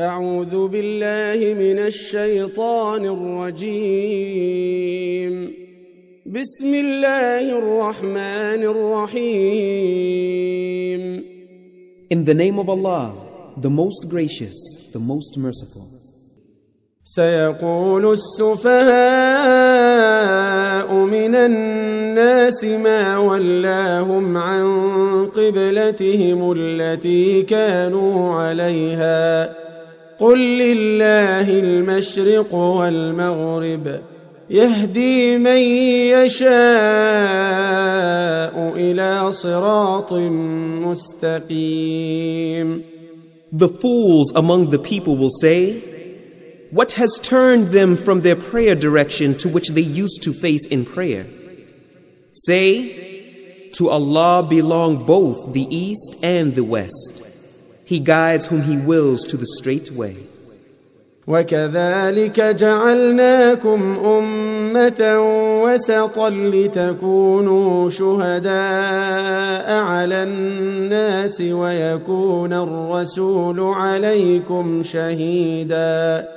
أعوذ بالله من الشيطان الرجيم. بسم الله الرحمن الرحيم. In the name of Allah, the most gracious, the most merciful. سيقول السفهاء من الناس ما ولاهم عن قبلتهم التي كانوا عليها. قل لله المشرق والمغرب يهدي من يشاء إلى صراط مستقيم The fools among the people will say, What has turned them from their prayer direction to which they used to face in prayer? Say, To Allah belong both the east and the west. He guides whom He wills to the straight way. وكذلك جعلناكم أمة وسطا لتكونوا شهداء على الناس ويكون الرسول عليكم شهيداً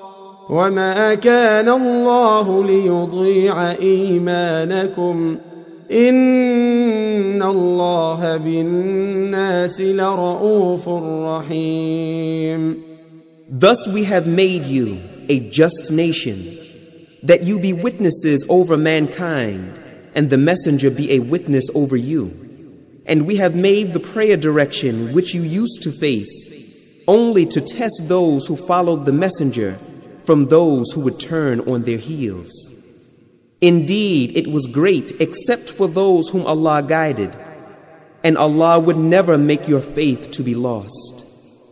وما كان الله ليضيع ايمانكم ان الله بالناس لرءوف رحيم Thus we have made you a just nation, that you be witnesses over mankind, and the messenger be a witness over you. And we have made the prayer direction which you used to face, only to test those who followed the messenger from those who would turn on their heels. Indeed, it was great except for those whom Allah guided, and Allah would never make your faith to be lost.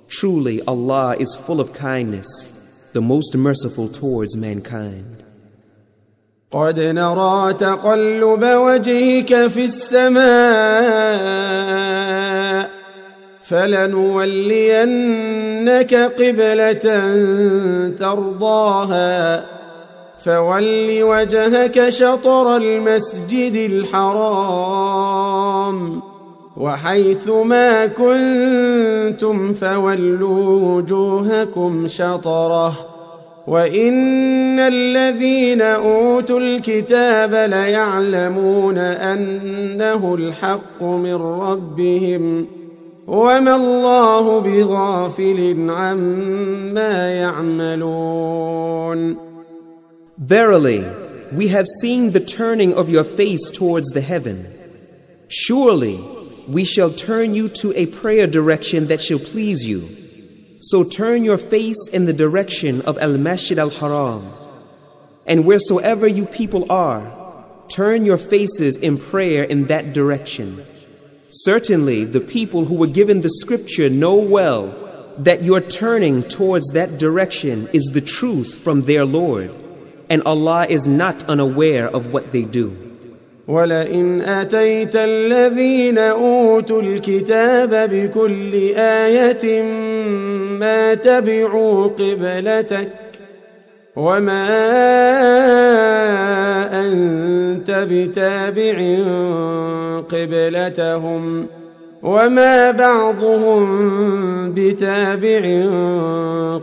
Truly, Allah is full of kindness, the most merciful towards mankind. قد نرى تقلب وجهك في السماء فلنولينك قبلة ترضاها. فول وجهك شطر المسجد الحرام. وحيث ما كنتم فولوا وجوهكم شطره. وإن الذين أوتوا الكتاب ليعلمون أنه الحق من ربهم. وما الله بغافل عما يعملون Verily, we have seen the turning of your face towards the heaven. Surely, we shall turn you to a prayer direction that shall please you. So turn your face in the direction of Al Masjid Al Haram. And wheresoever you people are, turn your faces in prayer in that direction. Certainly, the people who were given the scripture know well that your turning towards that direction is the truth from their Lord, and Allah is not unaware of what they do. ولئن أتيت الذين أوتوا الكتاب بكل آية ما تبعوا قبلتك وما أنت بتابع قبلتهم وما بعضهم بتابع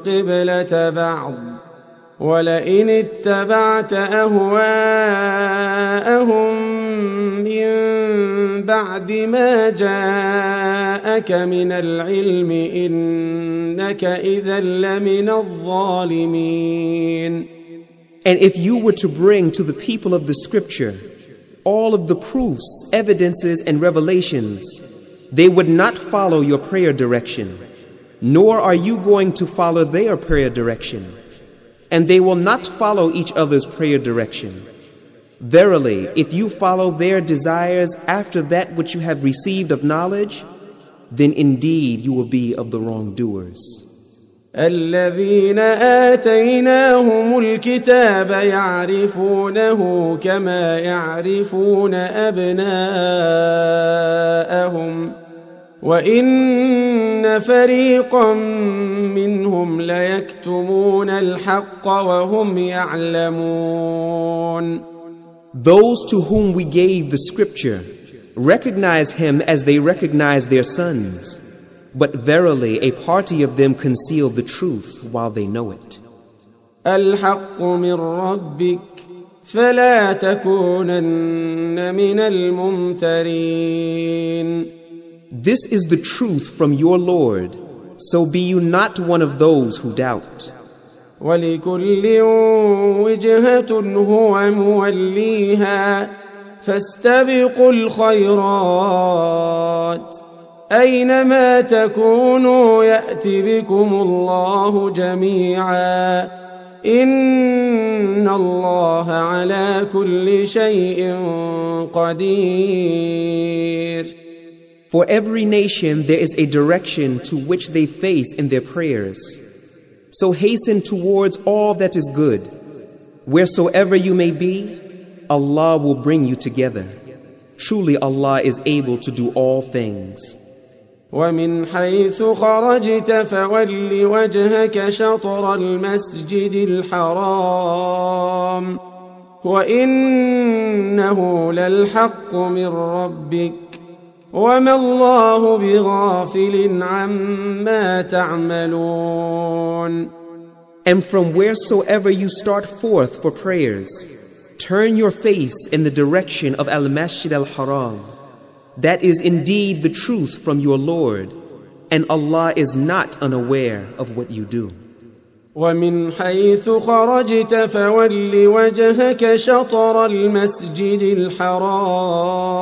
قبلة بعض ولئن اتبعت أهواءهم من بعد ما جاءك من العلم إنك إذا لمن الظالمين And if you were to bring to the people of the scripture all of the proofs, evidences, and revelations, they would not follow your prayer direction, nor are you going to follow their prayer direction, and they will not follow each other's prayer direction. Verily, if you follow their desires after that which you have received of knowledge, then indeed you will be of the wrongdoers. الذين آتيناهم الكتاب يعرفونه كما يعرفون أبناءهم وإن فريقا منهم ليكتمون الحق وهم يعلمون Those to whom we gave the scripture recognize him as they recognize their sons. But verily, a party of them conceal the truth while they know it. الحق من ربك فلا تكونن من الممترين This is the truth from your Lord, so be you not one of those who doubt. ولكل وجهة هو موليها فاستبقوا الخيرات أينما تكونوا يأت بكم الله جميعا إن الله على كل شيء قدير For every nation there is a direction to which they face in their prayers. So hasten towards all that is good. Wheresoever you may be, Allah will bring you together. Truly Allah is able to do all things. ومن حيث خرجت فول وجهك شطر المسجد الحرام وإنه للحق من ربك وما الله بغافل عما تعملون And from wheresoever you start forth for prayers, turn your face in the direction of Al-Masjid al-Haram. That is indeed the truth from your Lord, and Allah is not unaware of what you do. ومن حيث خرجت فول وجهك شطر المسجد الحرام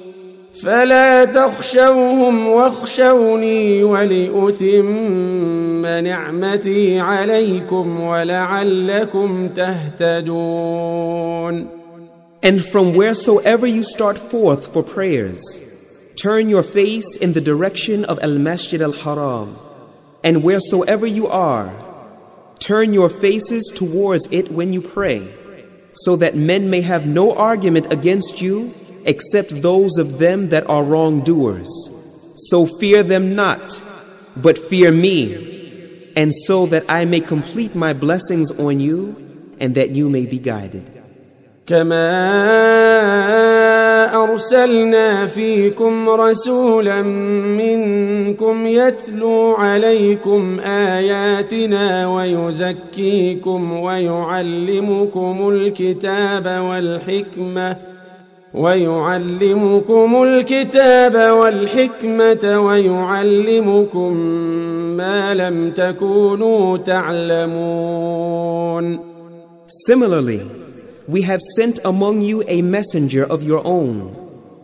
فلا تخشوهم واخشوني ولأتم نعمتي عليكم ولعلكم تهتدون And from wheresoever you start forth for prayers, Turn your face in the direction of Al Masjid al Haram, and wheresoever you are, turn your faces towards it when you pray, so that men may have no argument against you except those of them that are wrongdoers. So fear them not, but fear me, and so that I may complete my blessings on you and that you may be guided. أرسلنا فيكم رسولا منكم يتلو عليكم آياتنا ويزكيكم ويعلمكم الكتاب والحكمة ويعلمكم الكتاب والحكمة ويعلمكم ما لم تكونوا تعلمون Similarly, we have sent among you a messenger of your own,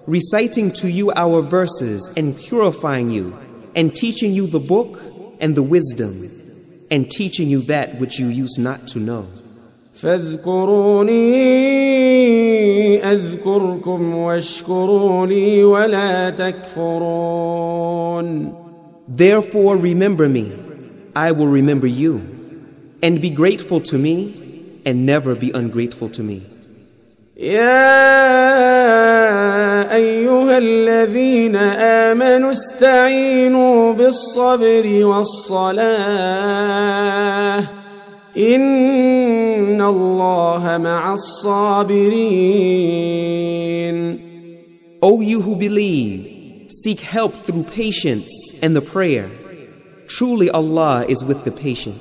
reciting to you our verses and purifying you, and teaching you the book and the wisdom, and teaching you that which you used not to know. فاذكروني أذكركم واشكروا لي ولا تكفرون Therefore remember me, I will remember you, and be grateful to me, and never be ungrateful to me. يا أيها الذين آمنوا استعينوا بالصبر والصلاة إن الله مع الصابرين O you who believe, seek help through patience and the prayer. Truly Allah is with the patient.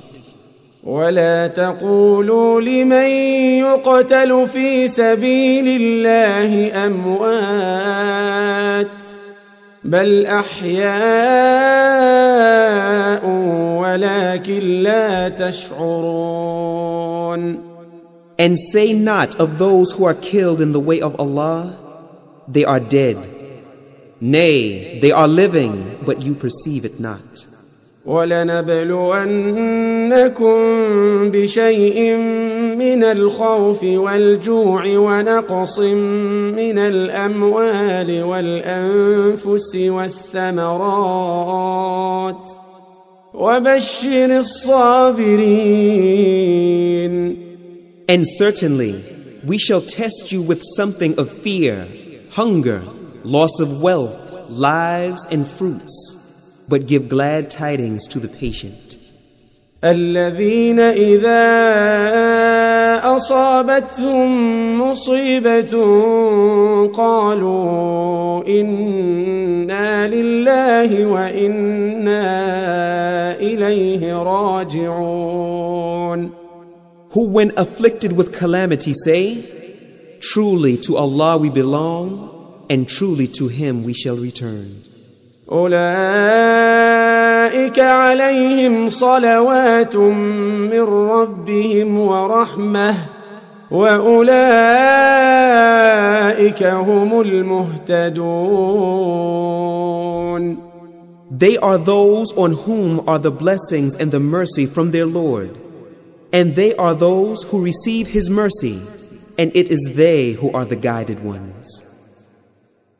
ولا تقولوا لمن يقتل في سبيل الله اموات بل احياء ولكن لا تشعرون And say not of those who are killed in the way of Allah, they are dead. Nay, they are living, but you perceive it not. ولنبلونكم بشيء من الخوف والجوع ونقص من الاموال والانفس والثمرات وبشر الصابرين And certainly, we shall test you with something of fear, hunger, loss of wealth, lives, and fruits. but give glad tidings to the patient. الذين إذا أصابتهم مصيبة قالوا إنا لله وإنا إليه راجعون Who when afflicted with calamity say, Truly to Allah we belong and truly to Him we shall return. أولئك عليهم صلوات من ربهم ورحمة وأولئك هم المهتدون They are those on whom are the blessings and the mercy from their Lord. And they are those who receive His mercy, and it is they who are the guided ones.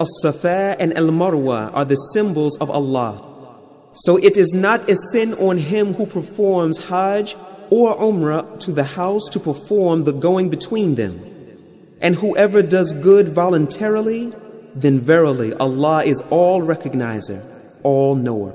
As-Safa and Al-Marwa are the symbols of Allah. So it is not a sin on him who performs Hajj or Umrah to the house to perform the going between them. And whoever does good voluntarily, then verily Allah is all recognizer, all knower.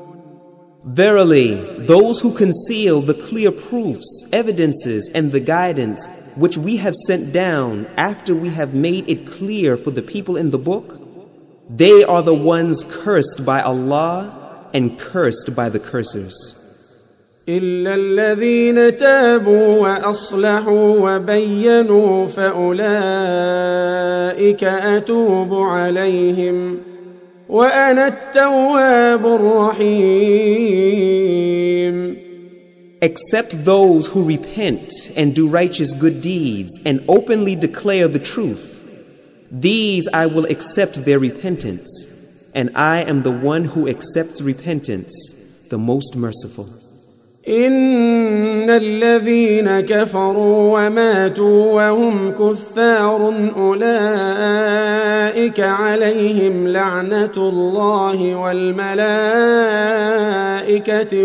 Verily, those who conceal the clear proofs, evidences, and the guidance which we have sent down after we have made it clear for the people in the book, they are the ones cursed by Allah and cursed by the cursors. إلا الذين تابوا وأصلحوا وبينوا فأولئك أتوب عليهم ۖ وأنا التواب الرحيم Except those who repent and do righteous good deeds and openly declare the truth. These I will accept their repentance, and I am the one who accepts repentance, the most merciful. إن الذين كفروا وماتوا وهم كفار أولئك عليهم لعنة الله والملائكة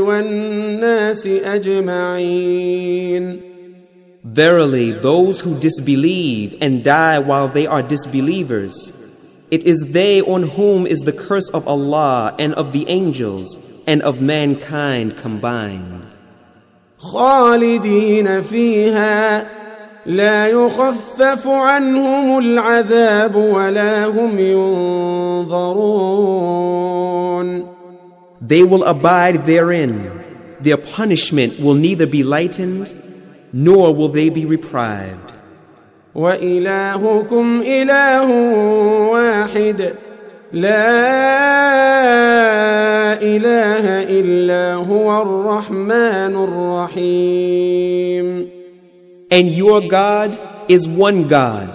والناس أجمعين Verily, those who disbelieve and die while they are disbelievers, it is they on whom is the curse of Allah and of the angels and of mankind combined. خالدين فيها لا يخفف عنهم العذاب ولا هم ينظرون They will abide therein. Their punishment will neither be lightened nor will they be reprived. وإلهكم إله واحد لا إله إلا هو الرحمن الرحيم And your God is one God.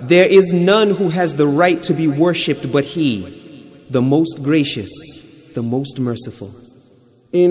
There is none who has the right to be worshipped but He, the most gracious, the most merciful. إن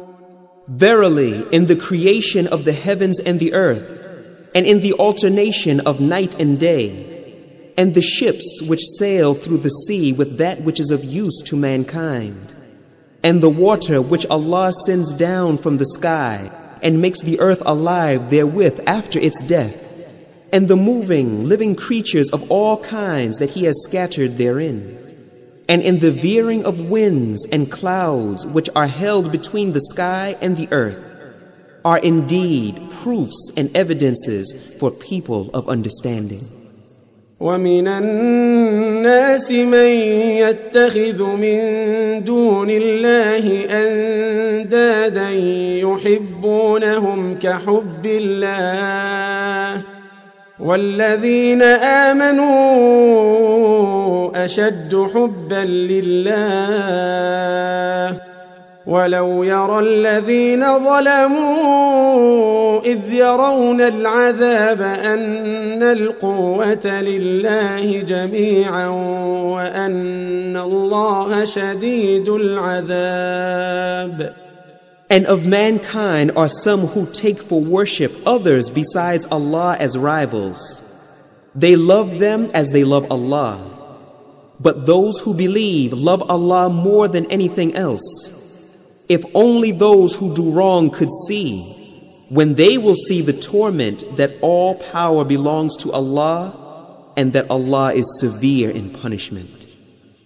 Verily, in the creation of the heavens and the earth, and in the alternation of night and day, and the ships which sail through the sea with that which is of use to mankind, and the water which Allah sends down from the sky and makes the earth alive therewith after its death, and the moving, living creatures of all kinds that He has scattered therein and in the veering of winds and clouds which are held between the sky and the earth, are indeed proofs and evidences for people of understanding. ومن الناس من يتخذ من دون الله اندادا يحبونهم كحب الله والذين امنوا اشد حبا لله ولو يرى الذين ظلموا اذ يرون العذاب ان القوه لله جميعا وان الله شديد العذاب And of mankind are some who take for worship others besides Allah as rivals. They love them as they love Allah. But those who believe love Allah more than anything else. If only those who do wrong could see, when they will see the torment that all power belongs to Allah and that Allah is severe in punishment.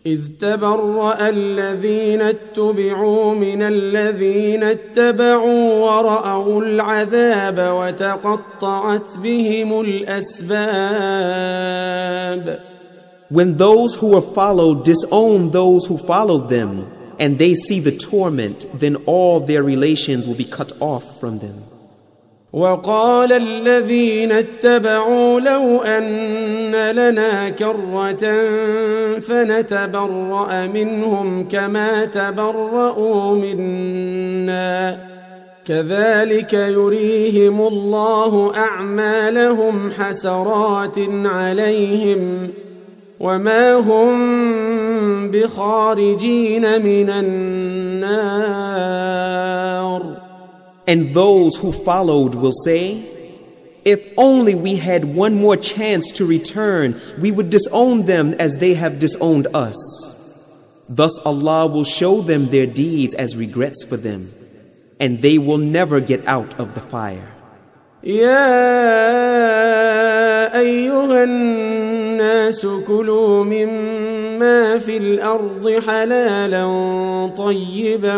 إذ تبرأ الذين اتبعوا من الذين اتبعوا ورأوا العذاب وتقطعت بهم الأسباب When those who were followed disown those who followed them, and they see the torment, then all their relations will be cut off from them. وقال الذين اتبعوا لو أن لنا كرة فنتبرأ منهم كما تبرأوا منا كذلك يريهم الله أعمالهم حسرات عليهم وما هم بخارجين من النار And those who followed will say, If only we had one more chance to return, we would disown them as they have disowned us. Thus Allah will show them their deeds as regrets for them, and they will never get out of the fire. يا أيها الناس كلوا مما في الأرض حلالا طيبا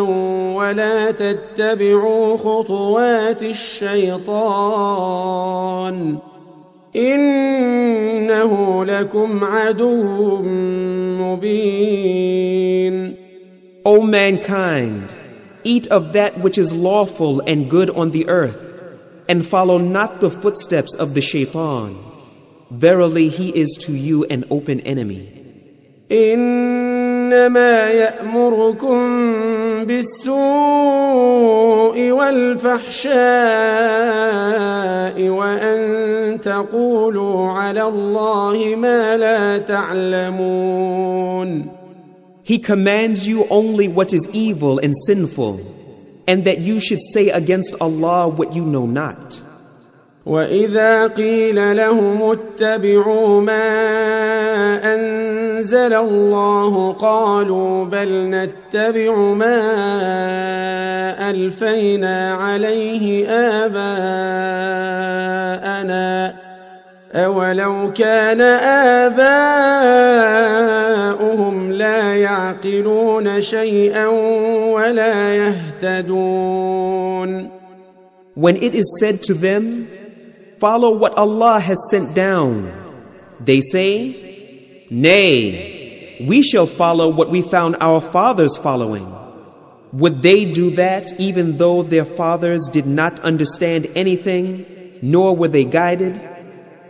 ولا تتبعوا خطوات الشيطان إنه لكم عدو مبين O mankind, eat of that which is lawful and good on the earth, and follow not the footsteps of the shaitan. Verily, he is to you an open enemy. إنما يأمركم بالسوء والفحشاء وأن تقولوا على الله ما لا تعلمون He commands you only what is evil and sinful, and that you should say against Allah what you know not. وإذا قيل لهم اتبعوا ما أنزل الله قالوا بل نتبع ما ألفينا عليه آباءنا أولو كان آباؤهم لا يعقلون شيئا ولا يهتدون When it is said to them, Follow what Allah has sent down, they say, Nay, we shall follow what we found our fathers following. Would they do that even though their fathers did not understand anything, nor were they guided?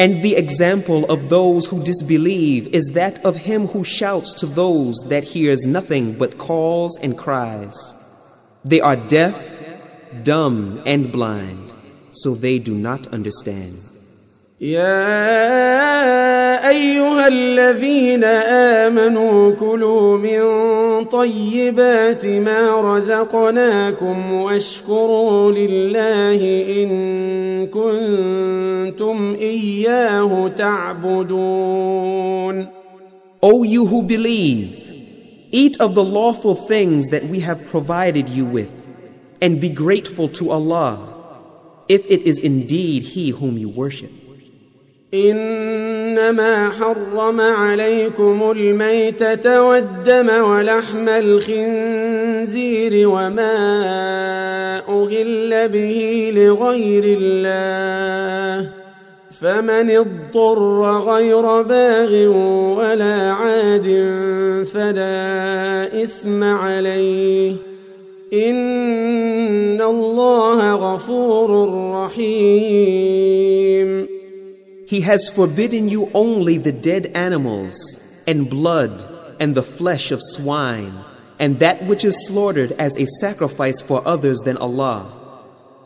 And the example of those who disbelieve is that of him who shouts to those that hears nothing but calls and cries. They are deaf, dumb, and blind, so they do not understand. يا ايها الذين امنوا كلوا من طيبات ما رزقناكم واشكروا لله ان كنتم اياه تعبدون O you who believe, eat of the lawful things that we have provided you with, and be grateful to Allah, if it is indeed He whom you worship. إنما حرم عليكم الميتة والدم ولحم الخنزير وما أهل به لغير الله فمن اضطر غير باغ ولا عاد فلا إثم عليه إن الله غفور رحيم He has forbidden you only the dead animals, and blood, and the flesh of swine, and that which is slaughtered as a sacrifice for others than Allah.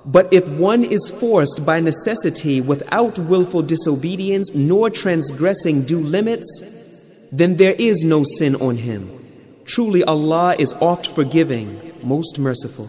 But if one is forced by necessity without willful disobedience nor transgressing due limits, then there is no sin on him. Truly Allah is oft forgiving, most merciful.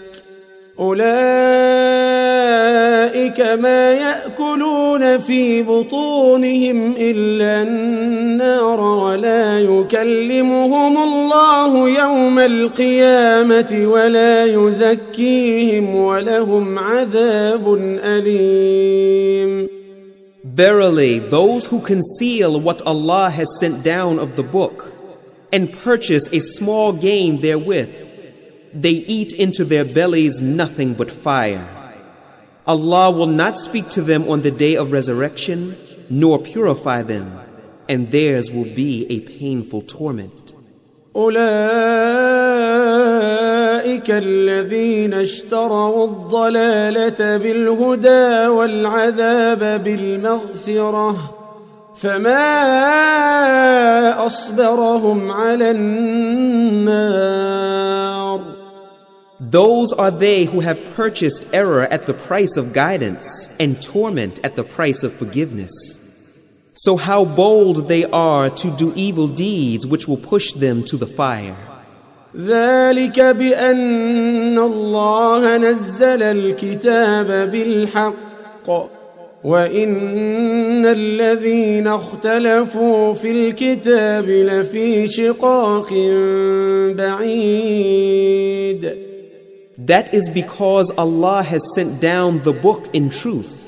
اولئك ما ياكلون في بطونهم الا النار ولا يكلمهم الله يوم القيامه ولا يزكيهم ولهم عذاب اليم Verily, those who conceal what Allah has sent down of the book and purchase a small gain therewith, they eat into their bellies nothing but fire. Allah will not speak to them on the day of resurrection, nor purify them, and theirs will be a painful torment. أولئك الذين اشتروا الضلالة بالهدى والعذاب بالمغفرة فما أصبرهم على النار Those are they who have purchased error at the price of guidance and torment at the price of forgiveness. So, how bold they are to do evil deeds which will push them to the fire. ذلك بأن الله نزل الكتاب بالحق وإن الذين اختلفوا في الكتاب لفي شقاق بعيد That is because Allah has sent down the book in truth.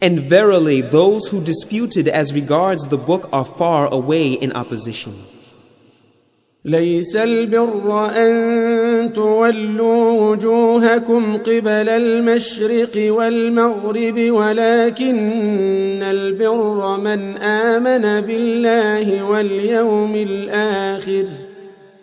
And verily, those who disputed as regards the book are far away in opposition. ليس البر أن تولوا وجوهكم قبل المشرق والمغرب ولكن البر من آمن بالله واليوم الآخر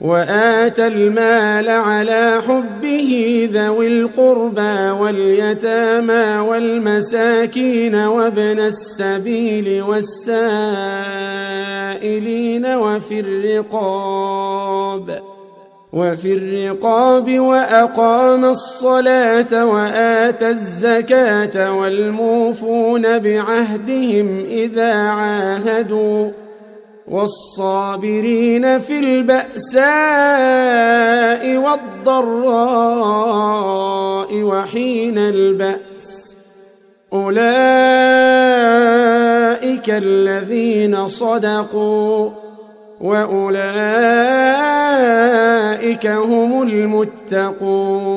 وآتى المال على حبه ذوي القربى واليتامى والمساكين وابن السبيل والسائلين وفي الرقاب وفي الرقاب وأقام الصلاة وآتى الزكاة والموفون بعهدهم إذا عاهدوا والصابرين في البأساء والضراء وحين البأس. أولئك الذين صدقوا وأولئك هم المتقون.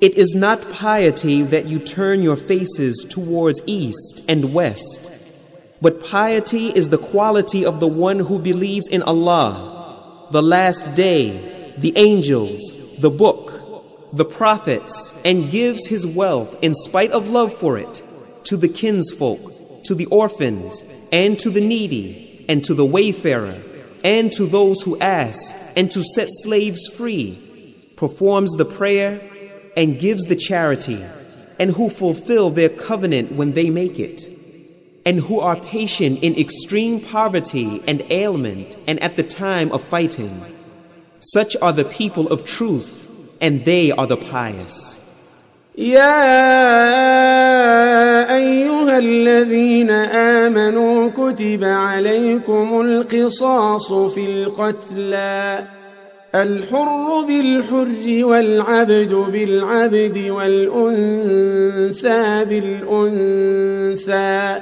It is not piety that you turn your faces towards east and west. But piety is the quality of the one who believes in Allah, the last day, the angels, the book, the prophets, and gives his wealth in spite of love for it to the kinsfolk, to the orphans, and to the needy, and to the wayfarer, and to those who ask, and to set slaves free, performs the prayer, and gives the charity, and who fulfill their covenant when they make it and who are patient in extreme poverty and ailment and at the time of fighting. Such are the people of truth, and they are the pious. يا أيها الذين آمنوا كتب عليكم القصاص في القتلى الحر بالحر والعبد بالعبد والأنثى بالأنثى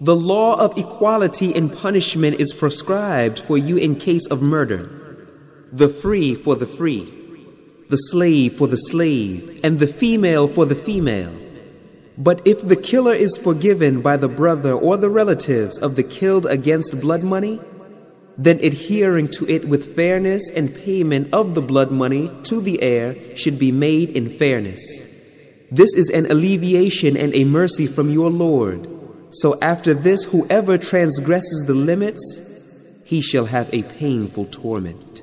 The law of equality in punishment is prescribed for you in case of murder, the free for the free, the slave for the slave, and the female for the female. But if the killer is forgiven by the brother or the relatives of the killed against blood money, then adhering to it with fairness and payment of the blood money to the heir should be made in fairness. This is an alleviation and a mercy from your Lord. So after this, whoever transgresses the limits, he shall have a painful torment.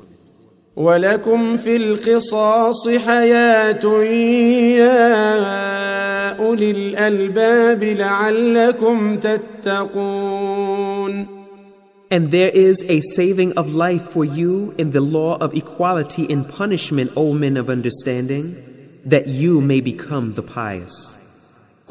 ولكم في القصاص حياة يا أولي الألباب لعلكم تتقون And there is a saving of life for you in the law of equality in punishment, O men of understanding, that you may become the pious.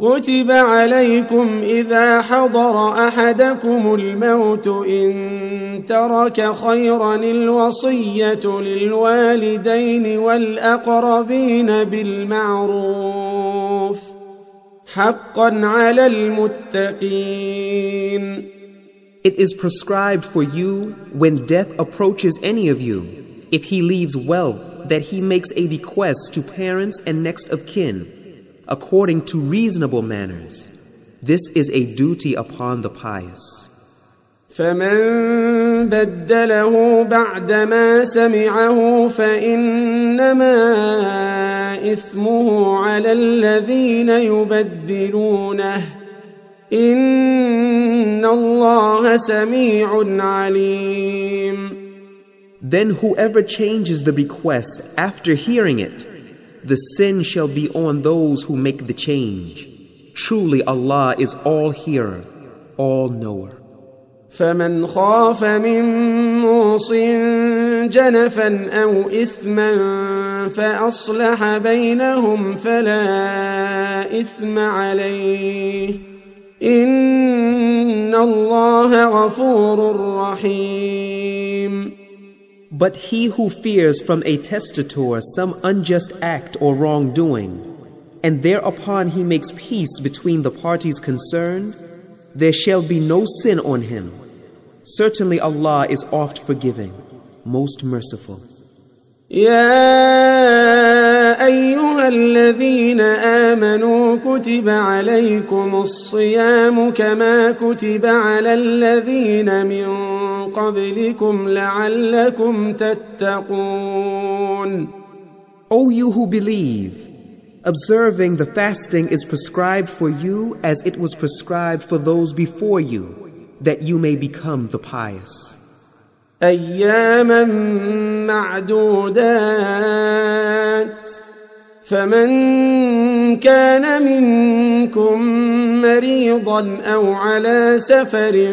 كتب عليكم إذا حضر أحدكم الموت إن ترك خيرا الوصية للوالدين والأقربين بالمعروف حقا على المتقين It is prescribed for you when death approaches any of you, if he leaves wealth, that he makes a bequest to parents and next of kin according to reasonable manners. This is a duty upon the pious. فمن بدله بعدما سمعه فإنما إثمه على الذين يبدلونه إن الله سميع عليم Then whoever changes the request after hearing it the sin shall be on those who make the change. Truly Allah is all hearer, all knower. فمن خاف من موص جنفا أو إثما فأصلح بينهم فلا إثم عليه إن الله غفور رحيم But he who fears from a testator some unjust act or wrongdoing, and thereupon he makes peace between the parties concerned, there shall be no sin on him. Certainly Allah is oft forgiving, most merciful. يا ايها الذين امنوا كتب عليكم الصيام كما كتب على الذين من قبلكم لعلكم تتقون O you who believe, observing the fasting is prescribed for you as it was prescribed for those before you, that you may become the pious. اياما معدودات فمن كان منكم مريضا أو على سفر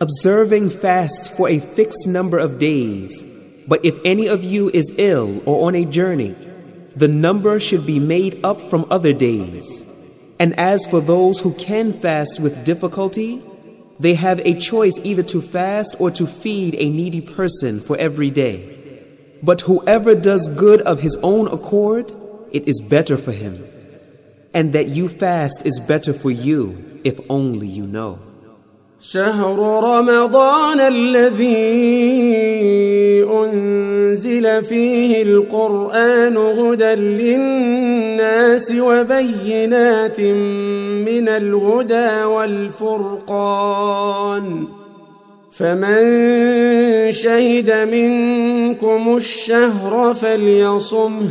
Observing fast for a fixed number of days, but if any of you is ill or on a journey, the number should be made up from other days. And as for those who can fast with difficulty, they have a choice either to fast or to feed a needy person for every day. But whoever does good of his own accord, it is better for him. And that you fast is better for you if only you know. شهر رمضان الذي أنزل فيه القرآن هدى للناس وبينات من الهدى والفرقان فمن شهد منكم الشهر فليصمه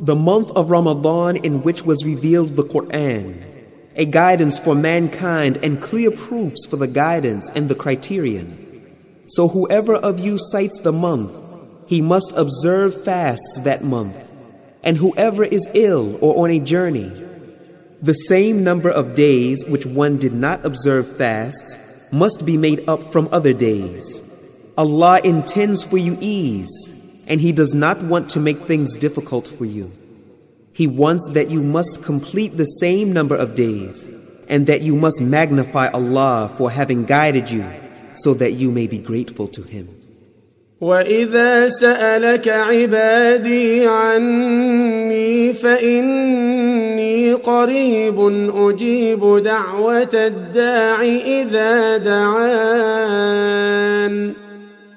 the month of Ramadan in which was revealed the Quran, a guidance for mankind and clear proofs for the guidance and the criterion. So whoever of you sights the month, he must observe fasts that month. And whoever is ill or on a journey, the same number of days which one did not observe fasts must be made up from other days. Allah intends for you ease and He does not want to make things difficult for you. He wants that you must complete the same number of days, and that you must magnify Allah for having guided you, so that you may be grateful to Him. وإذا سألك عبادي عني فإني قريب أجيب دعوة الداع إذا دعان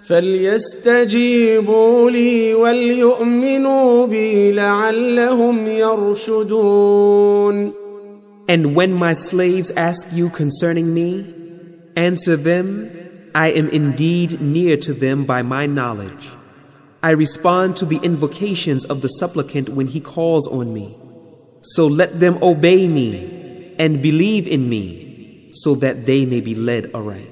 فليستجيبوا لي وليؤمنوا بي لعلهم يرشدون And when my slaves ask you concerning me, answer them, I am indeed near to them by my knowledge. I respond to the invocations of the supplicant when he calls on me. So let them obey me and believe in me, so that they may be led aright.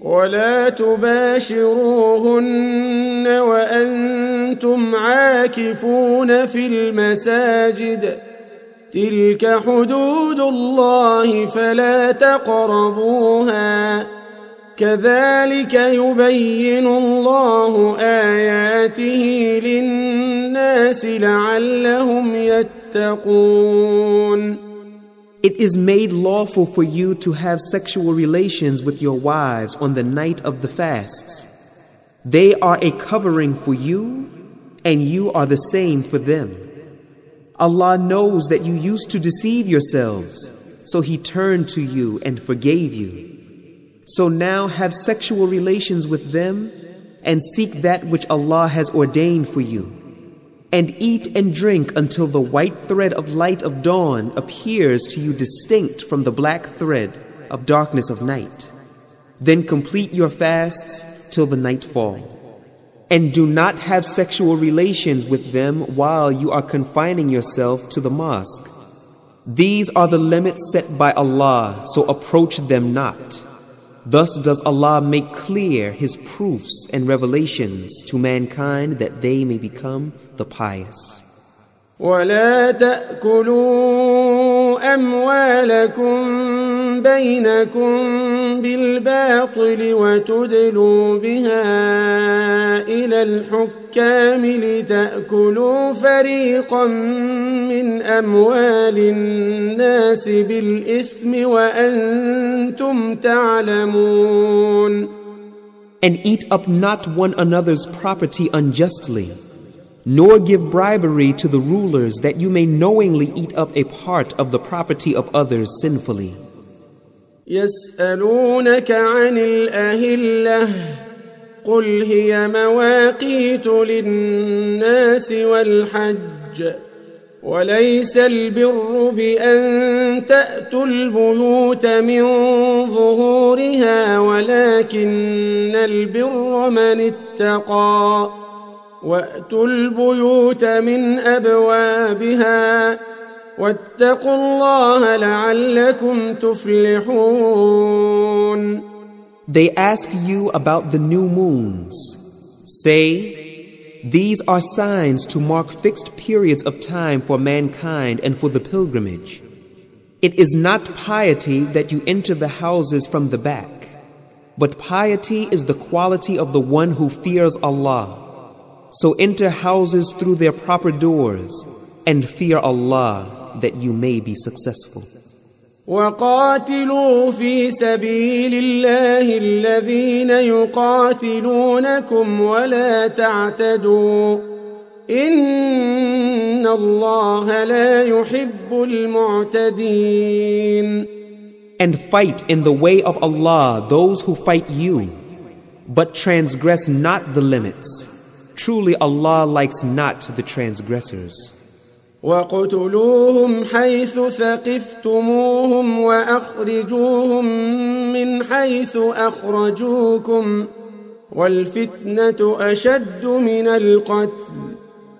ولا تباشروهن وأنتم عاكفون في المساجد. تلك حدود الله فلا تقربوها. كذلك يبين الله آياته للناس لعلهم يتقون. It is made lawful for you to have sexual relations with your wives on the night of the fasts. They are a covering for you, and you are the same for them. Allah knows that you used to deceive yourselves, so He turned to you and forgave you. So now have sexual relations with them and seek that which Allah has ordained for you. And eat and drink until the white thread of light of dawn appears to you distinct from the black thread of darkness of night. Then complete your fasts till the nightfall. And do not have sexual relations with them while you are confining yourself to the mosque. These are the limits set by Allah, so approach them not. Thus does Allah make clear His proofs and revelations to mankind that they may become the pious. ولا تأكلوا أموالكم بينكم بالباطل وتدلوا بها إلى الحكام لتأكلوا فريقا من أموال الناس بالإثم وأنتم تعلمون And eat up not one another's property unjustly, nor give bribery to the rulers that you may knowingly eat up a part of the property of others sinfully. يسألونك عن الأهلة قل هي مواقيت للناس والحج وليس البر بأن تأتوا البيوت من ظهورها ولكن البر من اتقى وأتوا البيوت من أبوابها واتقوا الله لعلكم تفلحون They ask you about the new moons. Say, These are signs to mark fixed periods of time for mankind and for the pilgrimage. It is not piety that you enter the houses from the back, but piety is the quality of the one who fears Allah. So enter houses through their proper doors and fear Allah that you may be successful. وقاتلوا في سبيل الله الذين يقاتلونكم ولا تعتدوا إن الله لا يحب المعتدين And fight in the way of Allah those who fight you, but transgress not the limits. Truly Allah likes not the transgressors. وقتلوهم حيث ثقفتموهم واخرجوهم من حيث اخرجوكم والفتنه اشد من القتل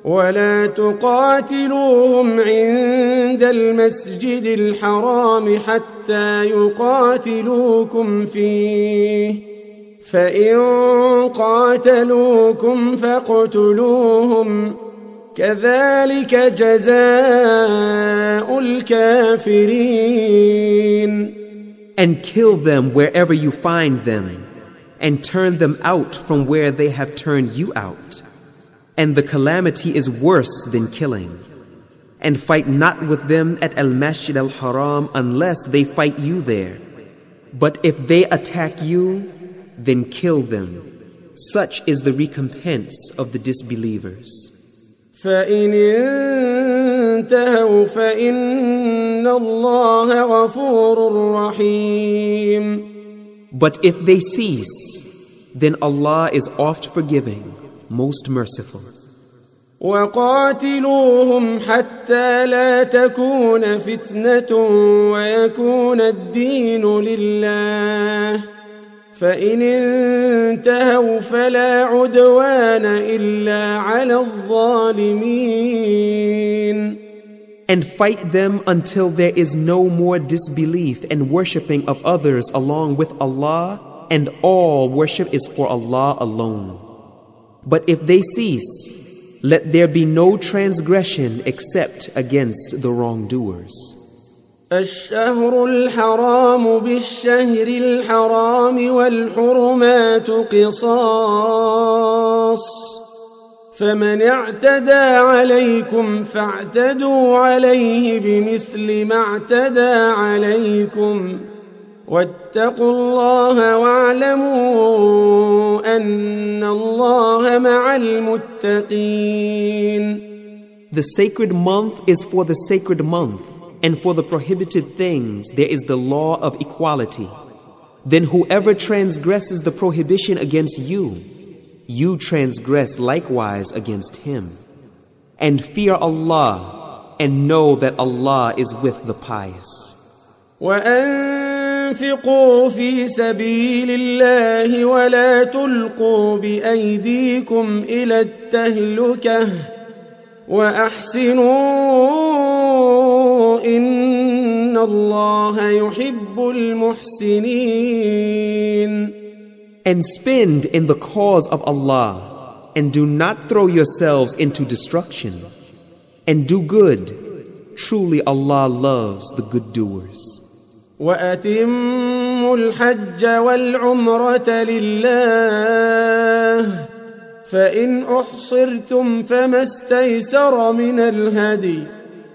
ولا تقاتلوهم عند المسجد الحرام حتى يقاتلوكم فيه فان قاتلوكم فاقتلوهم كذلك جزاء الكافرين And kill them wherever you find them, and turn them out from where they have turned you out. And the calamity is worse than killing. And fight not with them at Al Masjid al Haram unless they fight you there. But if they attack you, then kill them. Such is the recompense of the disbelievers. فإن انتهوا فإن الله غفور رحيم But if they cease, then Allah is oft forgiving, most merciful. وقاتلوهم حتى لا تكون فتنة ويكون الدين لله فإن انتهوا فلا عدوان إلا على الظالمين And fight them until there is no more disbelief and worshipping of others along with Allah, and all worship is for Allah alone. But if they cease, let there be no transgression except against the wrongdoers. الشهر الحرام بالشهر الحرام والحرمات قصاص فمن اعتدى عليكم فاعتدوا عليه بمثل ما اعتدى عليكم واتقوا الله واعلموا أن الله مع المتقين. The sacred month is for the sacred month, and for the prohibited things there is the law of equality. Then whoever transgresses the prohibition against you, you transgress likewise against him. And fear Allah, and know that Allah is with the pious. وأنفقوا في سبيل الله ولا تلقوا بأيديكم إلى التهلكة وأحسنوا إن الله يحب المحسنين And spend in the cause of Allah, and do not throw yourselves into destruction. And do good. Truly Allah loves the good doers. وأتموا الحج والعمرة لله فإن أحصرتم فما استيسر من الهدي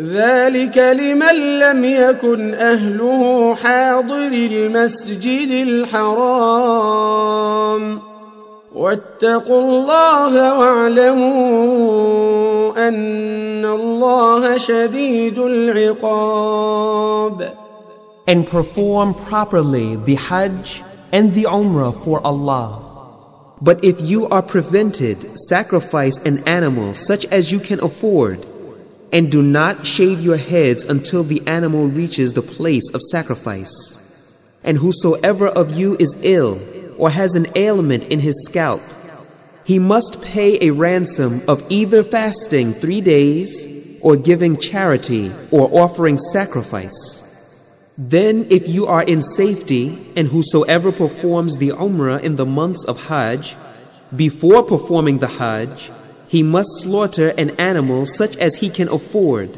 ذلك لمن لم يكن أهله حاضر المسجد الحرام واتقوا الله واعلموا ان الله شديد العقاب And perform properly the Hajj and the Umrah for Allah. But if you are prevented, sacrifice an animal such as you can afford, and do not shave your heads until the animal reaches the place of sacrifice. And whosoever of you is ill, or has an ailment in his scalp, he must pay a ransom of either fasting three days, or giving charity, or offering sacrifice. Then, if you are in safety, and whosoever performs the Umrah in the months of Hajj, before performing the Hajj, he must slaughter an animal such as he can afford.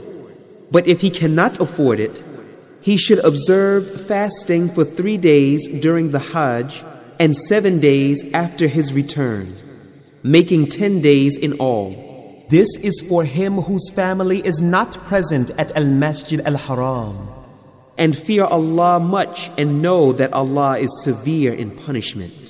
But if he cannot afford it, he should observe fasting for three days during the Hajj and seven days after his return, making ten days in all. This is for him whose family is not present at Al Masjid Al Haram. And fear Allah much and know that Allah is severe in punishment.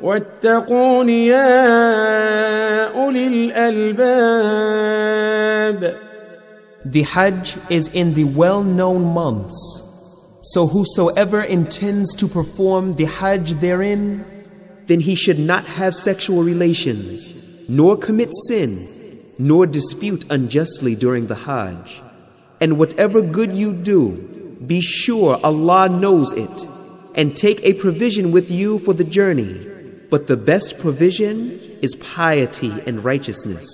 واتقون يا أولي الألباب The Hajj is in the well known months. So whosoever intends to perform the Hajj therein, then he should not have sexual relations, nor commit sin, nor dispute unjustly during the Hajj. And whatever good you do, be sure Allah knows it, and take a provision with you for the journey. But the best provision is piety and righteousness.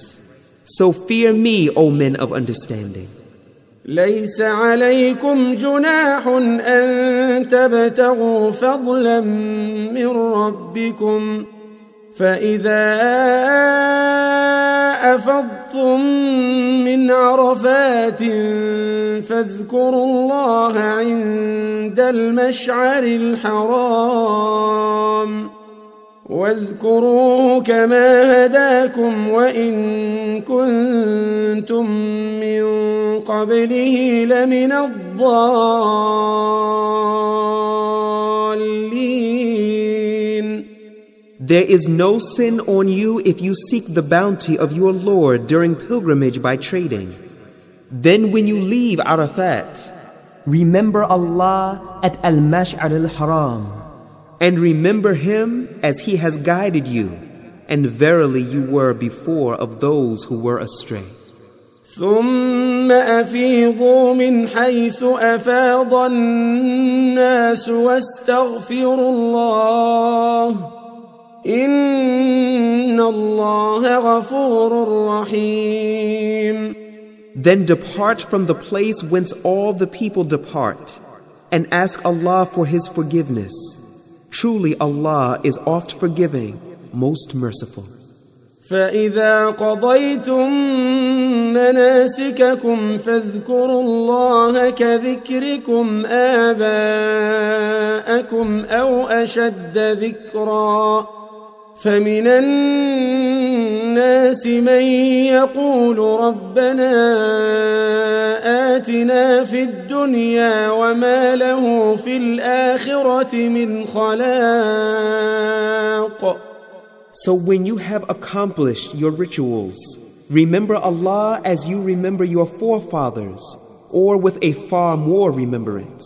So fear me, O men of understanding. ليس عليكم جناح أن تبتغوا فضلا من ربكم فإذا أفضتم من عرفات فاذكروا الله عند المشعر الحرام واذكروه كما هداكم وإن كنتم من قبله لمن الضالين There is no sin on you if you seek the bounty of your Lord during pilgrimage by trading. Then when you leave Arafat, remember Allah at Al-Mash'ar al-Haram and remember Him as He has guided you and verily you were before of those who were astray. ثم أفيضوا من حيث أفاض الناس واستغفروا الله إن الله غفور رحيم Then depart from the place whence all the people depart and ask Allah for His forgiveness. Truly Allah is oft forgiving, most merciful. فإذا قضيتم مناسككم فاذكروا الله كذكركم آباءكم أو أشد ذكرًا فمن الناس من يقول ربنا آتنا في الدنيا وما له في الآخرة من خلاق So when you have accomplished your rituals, remember Allah as you remember your forefathers, or with a far more remembrance.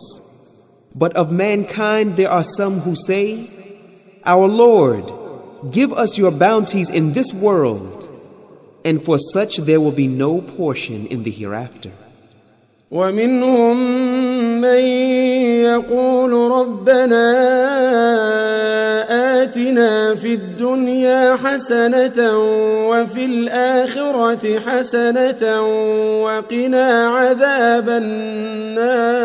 But of mankind there are some who say, Our Lord, Give us your bounties in this world, and for such there will be no portion in the hereafter. ومنهم من يقول ربنا آتنا في الدنيا حسنة وفي الآخرة حسنة وقنا عذاب النار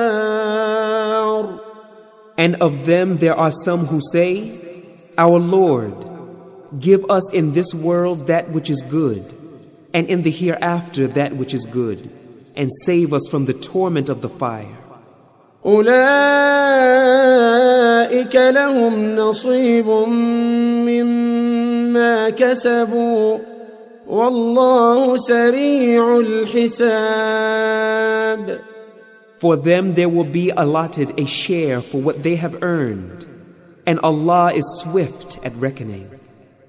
And of them there are some who say, Our Lord, Give us in this world that which is good, and in the hereafter that which is good, and save us from the torment of the fire. أولئك لهم نصيب مما كسبوا والله سريع الحساب For them there will be allotted a share for what they have earned, and Allah is swift at reckoning.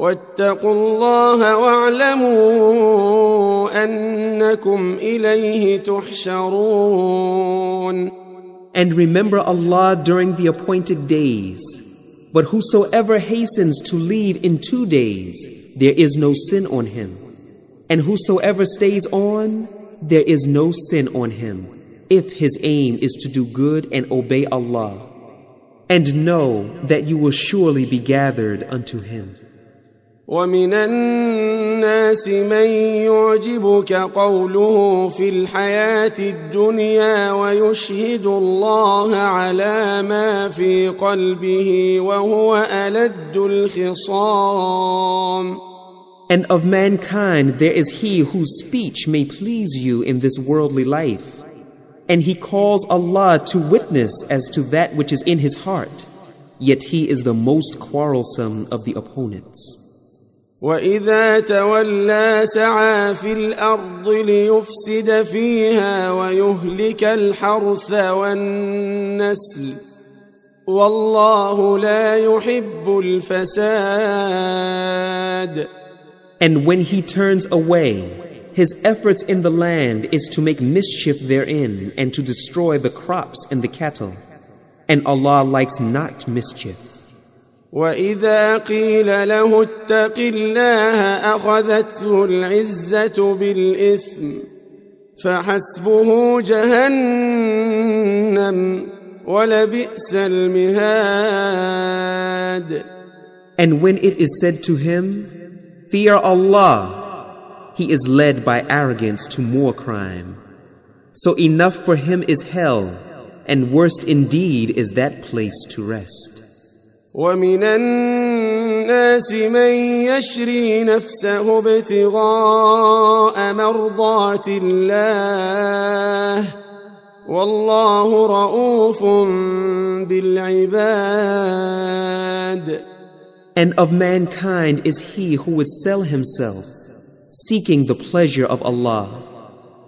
واتقوا الله واعلموا انكم اليه تحشرون And remember Allah during the appointed days. But whosoever hastens to leave in two days, there is no sin on him. And whosoever stays on, there is no sin on him, if his aim is to do good and obey Allah. And know that you will surely be gathered unto him. ومن الناس من يعجبك قوله في الحياة الدنيا ويشهد الله على ما في قلبه وهو ألد الخصام And of mankind there is he whose speech may please you in this worldly life. And he calls Allah to witness as to that which is in his heart, yet he is the most quarrelsome of the opponents. واذا تولى سعى في الارض ليفسد فيها ويهلك الحرث والنسل والله لا يحب الفساد And when he turns away, his efforts in the land is to make mischief therein and to destroy the crops and the cattle. And Allah likes not mischief. واذا قيل له اتق الله اخذته العزه بالاثم فحسبه جهنم ولبئس المهاد And when it is said to him, Fear Allah, he is led by arrogance to more crime. So enough for him is hell, and worst indeed is that place to rest. ومن الناس من يشري نفسه ابتغاء مرضات الله والله رؤوف بالعباد And of mankind is he who would sell himself, seeking the pleasure of Allah,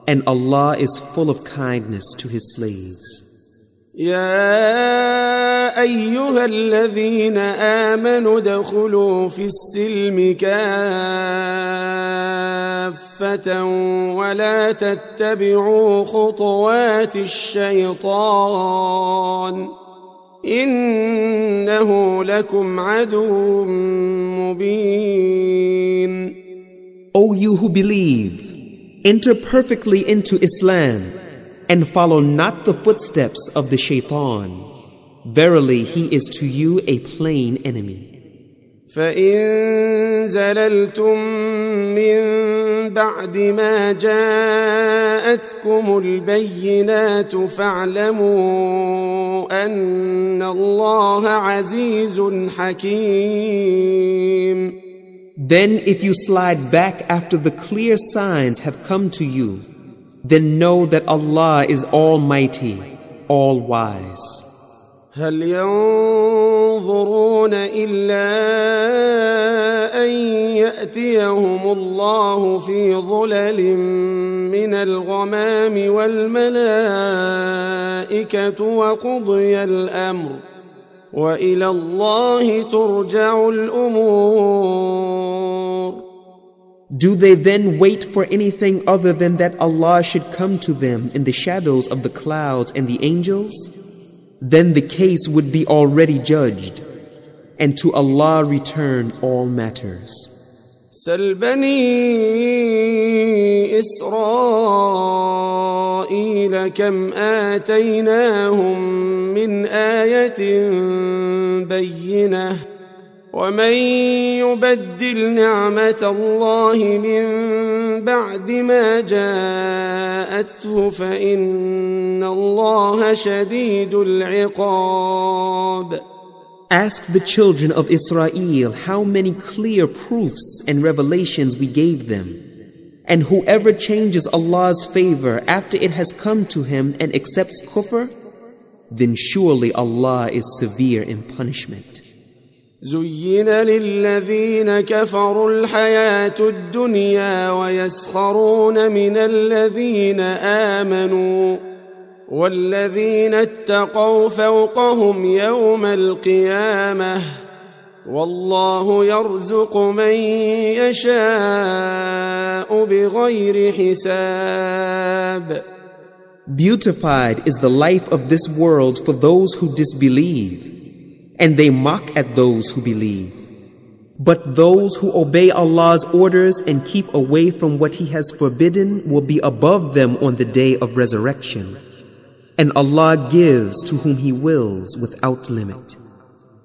and Allah is full of kindness to his slaves. يا أيها الذين آمنوا ادخلوا في السلم كافة ولا تتبعوا خطوات الشيطان إنه لكم عدو مبين. O you who believe, enter perfectly into Islam. and follow not the footsteps of the shaitan. Verily, he is to you a plain enemy. فإن زللتم من بعد ما جاءتكم البينات فاعلموا أن الله عزيز حكيم Then, if you slide back after the clear signs have come to you, then know that Allah is Almighty, All Wise. هل ينظرون إلا أن يأتيهم الله في ظلل من الغمام والملائكة وقضي الأمر وإلى الله ترجع الأمور Do they then wait for anything other than that Allah should come to them in the shadows of the clouds and the angels? Then the case would be already judged, and to Allah return all matters. سل بني إسرائيل كم آتيناهم من آية بينة ومن يبدل نعمة الله من بعد ما جاءته فإن الله شديد العقاب Ask the children of Israel how many clear proofs and revelations we gave them. And whoever changes Allah's favor after it has come to him and accepts kufr, then surely Allah is severe in punishment. زين للذين كفروا الحياة الدنيا ويسخرون من الذين آمنوا والذين اتقوا فوقهم يوم القيامة والله يرزق من يشاء بغير حساب. Beautified is the life of this world for those who disbelieve, and they mock at those who believe. But those who obey Allah's orders and keep away from what He has forbidden will be above them on the day of resurrection. And Allah gives to whom He wills without limit.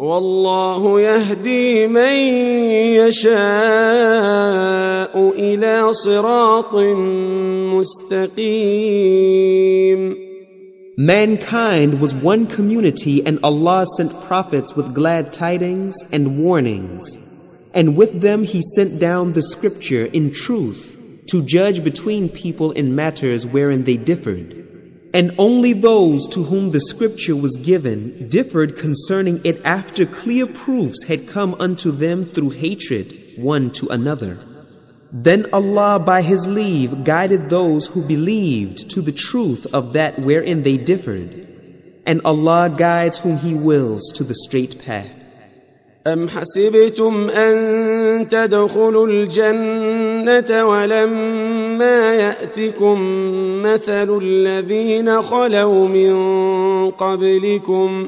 والله يهدي من يشاء الى صراط مستقيم Mankind was one community, and Allah sent prophets with glad tidings and warnings. And with them He sent down the scripture in truth to judge between people in matters wherein they differed. And only those to whom the scripture was given differed concerning it after clear proofs had come unto them through hatred one to another. Then Allah, by His leave, guided those who believed to the truth of that wherein they differed. And Allah guides whom He wills to the straight path. أم حسبتم أن تدخلوا الجنة ولما يأتكم مثل الذين خلوا من قبلكم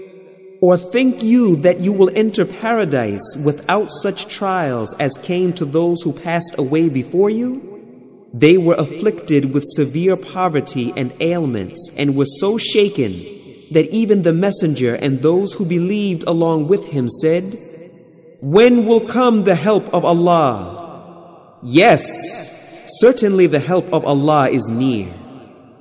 Or think you that you will enter paradise without such trials as came to those who passed away before you? They were afflicted with severe poverty and ailments and were so shaken that even the messenger and those who believed along with him said, When will come the help of Allah? Yes, certainly the help of Allah is near.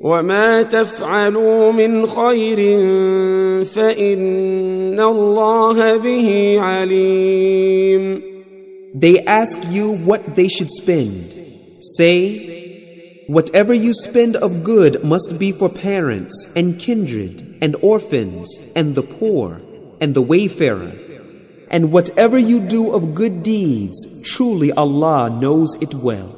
وما تفعلوا من خير فإن الله به عليم They ask you what they should spend. Say, Whatever you spend of good must be for parents and kindred and orphans and the poor and the wayfarer. And whatever you do of good deeds, truly Allah knows it well.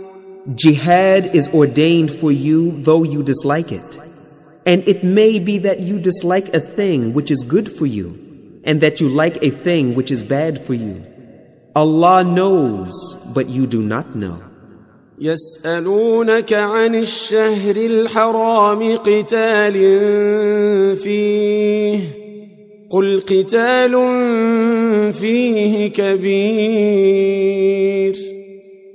Jihad is ordained for you though you dislike it. And it may be that you dislike a thing which is good for you, and that you like a thing which is bad for you. Allah knows, but you do not know. يسألونك عن الشهر الحرام قتال فيه قل قتال فيه كبير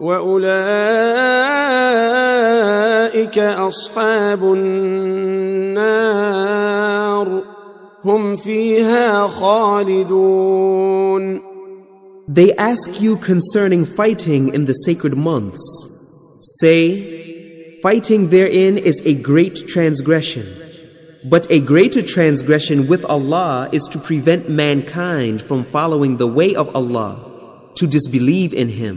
واولئك اصحاب النار هم فيها خالدون They ask you concerning fighting in the sacred months. Say, Fighting therein is a great transgression. But a greater transgression with Allah is to prevent mankind from following the way of Allah, to disbelieve in Him,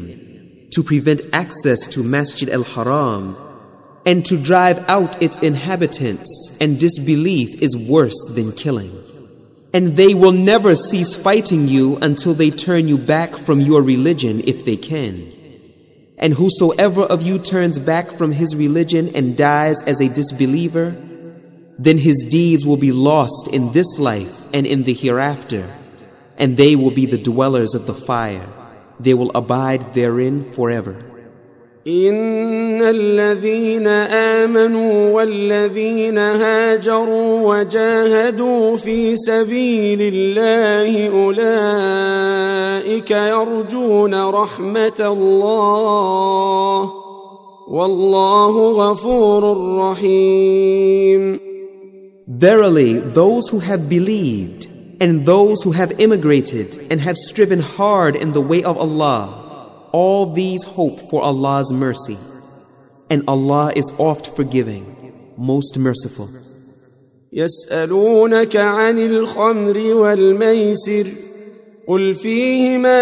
to prevent access to Masjid al Haram, and to drive out its inhabitants, and disbelief is worse than killing. And they will never cease fighting you until they turn you back from your religion if they can. And whosoever of you turns back from his religion and dies as a disbeliever, then his deeds will be lost in this life and in the hereafter, and they will be the dwellers of the fire They will abide therein forever. إن الذين آمنوا والذين هاجروا وجاهدوا في سبيل الله أولئك يرجون رحمة الله والله غفور رحيم Verily, those who have believed and those who have immigrated and have striven hard in the way of Allah all these hope for Allah's mercy. And Allah is oft forgiving, most merciful. يسألونك عن الخمر والميسر قل فيهما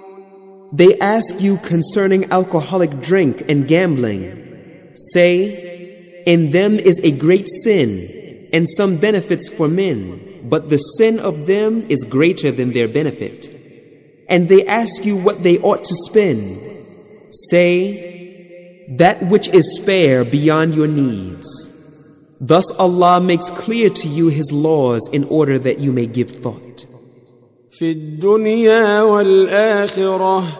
They ask you concerning alcoholic drink and gambling. Say, in them is a great sin and some benefits for men. but the sin of them is greater than their benefit. And they ask you what they ought to spend. Say, that which is spare beyond your needs. Thus Allah makes clear to you His laws in order that you may give thought. في الدنيا والآخرة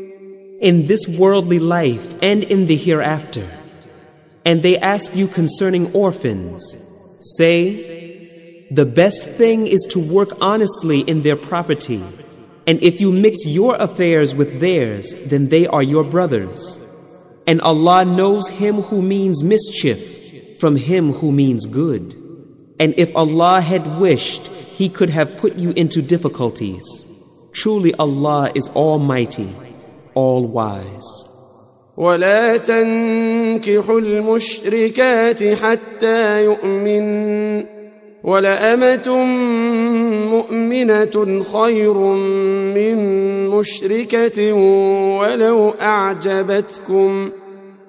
In this worldly life and in the hereafter, and they ask you concerning orphans, say, The best thing is to work honestly in their property. And if you mix your affairs with theirs, then they are your brothers. And Allah knows him who means mischief from him who means good. And if Allah had wished, He could have put you into difficulties. Truly Allah is Almighty, All Wise. ولا تنكحوا المشركات حتى يؤمن. ولأمة مؤمنة خير من مشركة ولو أعجبتكم.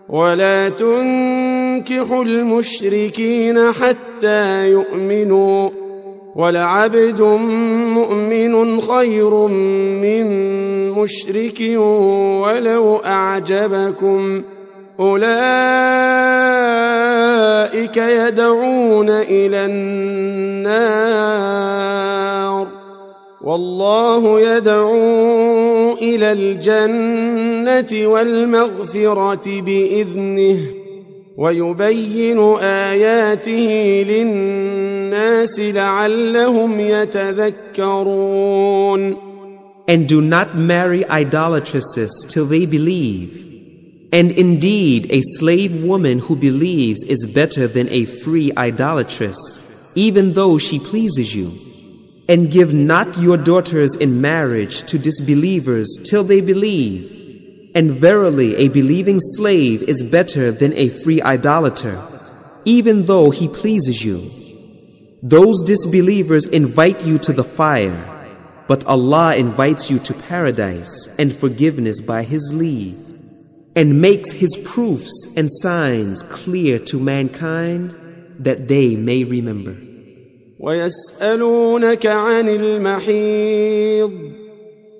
ولا تنكحوا المشركين حتى يؤمنوا. ولعبد مؤمن خير من مشرك ولو أعجبكم أولئك يدعون إلى النار والله يدعو إلى الجنة والمغفرة بإذنه ويبين آياته للناس لعلهم يتذكرون And do not marry idolatresses till they believe And indeed, a slave woman who believes is better than a free idolatress, even though she pleases you. And give not your daughters in marriage to disbelievers till they believe. And verily, a believing slave is better than a free idolater, even though he pleases you. Those disbelievers invite you to the fire, but Allah invites you to paradise and forgiveness by His leave. and makes his proofs and signs clear to mankind that they may remember. ويسألونك عن المحيض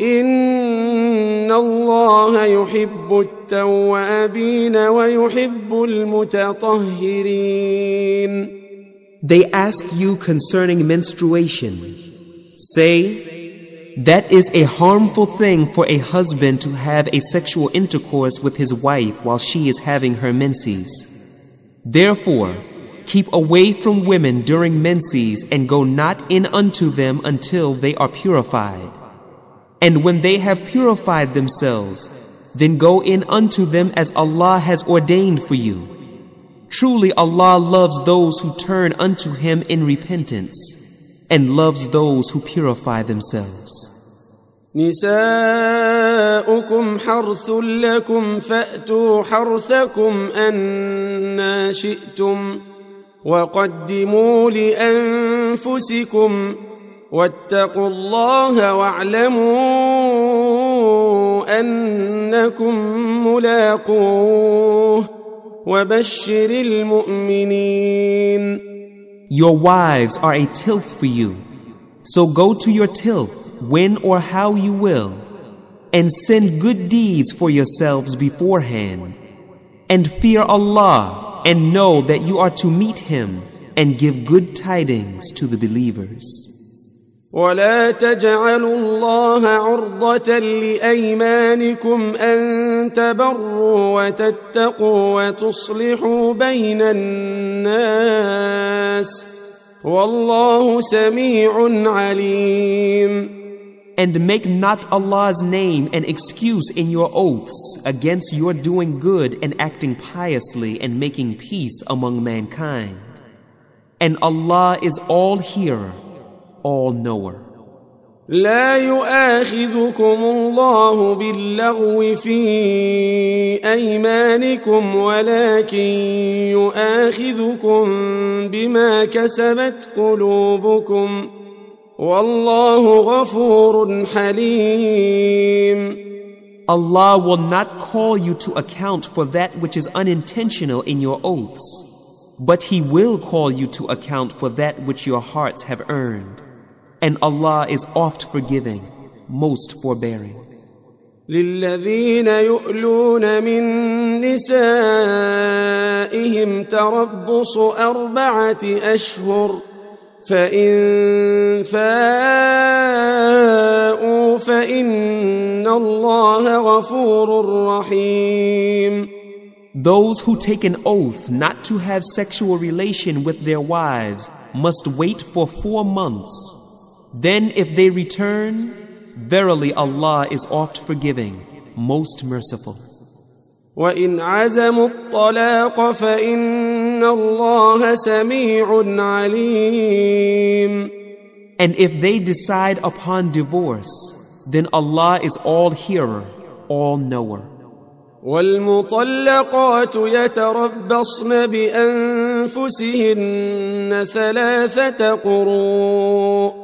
إن الله يحب التوابين ويحب المتطهرين They ask you concerning menstruation. Say, that is a harmful thing for a husband to have a sexual intercourse with his wife while she is having her menses. Therefore, keep away from women during menses and go not in unto them until they are purified. And when they have purified themselves, then go in unto them as Allah has ordained for you. Truly Allah loves those who turn unto Him in repentance and loves those who purify themselves. نساؤكم حرث لكم فأتوا حرثكم أنا شئتم وقدموا لأنفسكم واتقوا الله واعلموا أنكم ملاقوه وبشر المؤمنين Your wives are a tilth for you. So go to your tilth when or how you will, and send good deeds for yourselves beforehand. And fear Allah, and know that you are to meet Him, and give good tidings to the believers. ولا تجعلوا الله عرضة لأيمانكم أن تبروا وتتقوا وتصلحوا بين الناس والله سميع عليم And make not Allah's name an excuse in your oaths against your doing good and acting piously and making peace among mankind. And Allah is all hearer, all knower. لا يؤاخذكم الله باللغو في ايمانكم ولكن يؤاخذكم بما كسبت قلوبكم والله غفور حليم Allah will not call you to account for that which is unintentional in your oaths, but He will call you to account for that which your hearts have earned. And Allah is oft forgiving, most forbearing. للذين يؤلون من نسائهم تربص أربعة أشهر فإن فاءوا فإن الله غفور رحيم Those who take an oath not to have sexual relation with their wives must wait for four months. Then if they return, verily Allah is oft forgiving, most merciful. وإن عزموا الطلاق فإن الله سميع عليم And if they decide upon divorce, then Allah is all hearer, all knower. والمطلقات يتربصن بأنفسهن ثلاثة قروء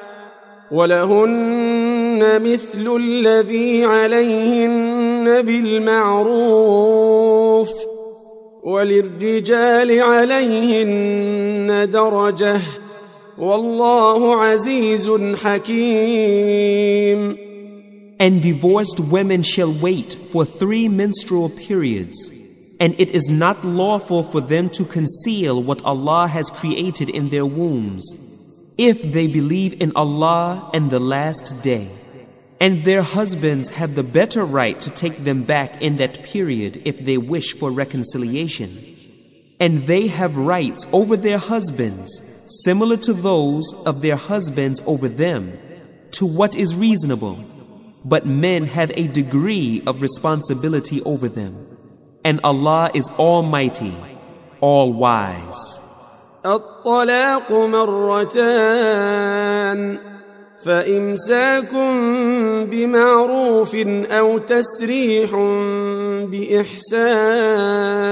ولهن مثل الذي عليهن بالمعروف وللرجال عليهن درجه والله عزيز حكيم And divorced women shall wait for three menstrual periods, and it is not lawful for them to conceal what Allah has created in their wombs. If they believe in Allah and the last day, and their husbands have the better right to take them back in that period if they wish for reconciliation, and they have rights over their husbands similar to those of their husbands over them, to what is reasonable, but men have a degree of responsibility over them, and Allah is Almighty, All Wise. الطلاق مرتان فإمساك بمعروف أو تسريح بإحسان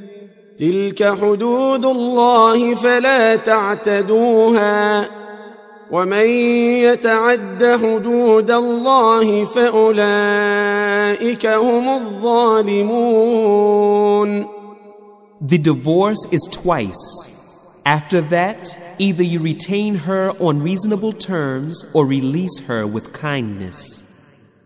تلك حدود الله فلا تعتدوها ومن يتعد حدود الله فاولئك هم الظالمون The divorce is twice. After that, either you retain her on reasonable terms or release her with kindness.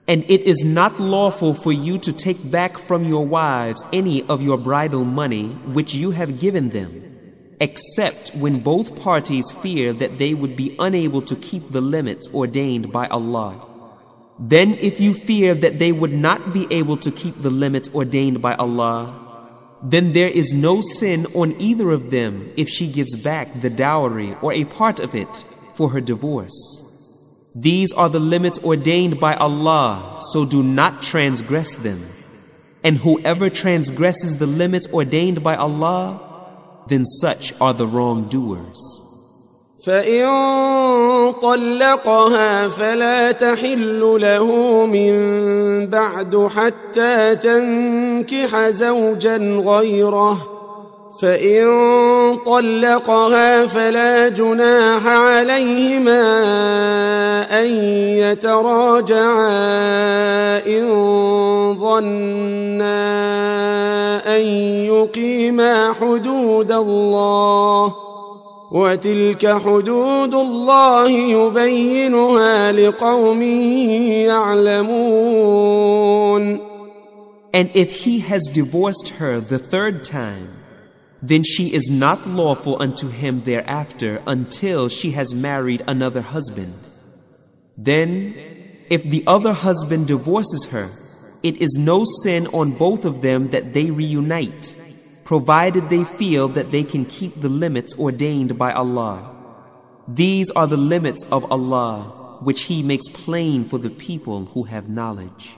And it is not lawful for you to take back from your wives any of your bridal money which you have given them, except when both parties fear that they would be unable to keep the limits ordained by Allah. Then, if you fear that they would not be able to keep the limits ordained by Allah, then there is no sin on either of them if she gives back the dowry or a part of it for her divorce. These are the limits ordained by Allah, so do not transgress them. And whoever transgresses the limits ordained by Allah, then such are the wrongdoers. فإن طلقها فلا تحل له من بعد حتى تنكح زوجا غيره فإن طلقها فلا جناح عليهما أن يتراجعا إن ظنا أن يقيما حدود الله وتلك حدود الله يبينها لقوم يعلمون. And if he has divorced her the third time, then she is not lawful unto him thereafter until she has married another husband. Then, if the other husband divorces her, it is no sin on both of them that they reunite, provided they feel that they can keep the limits ordained by Allah. These are the limits of Allah, which He makes plain for the people who have knowledge.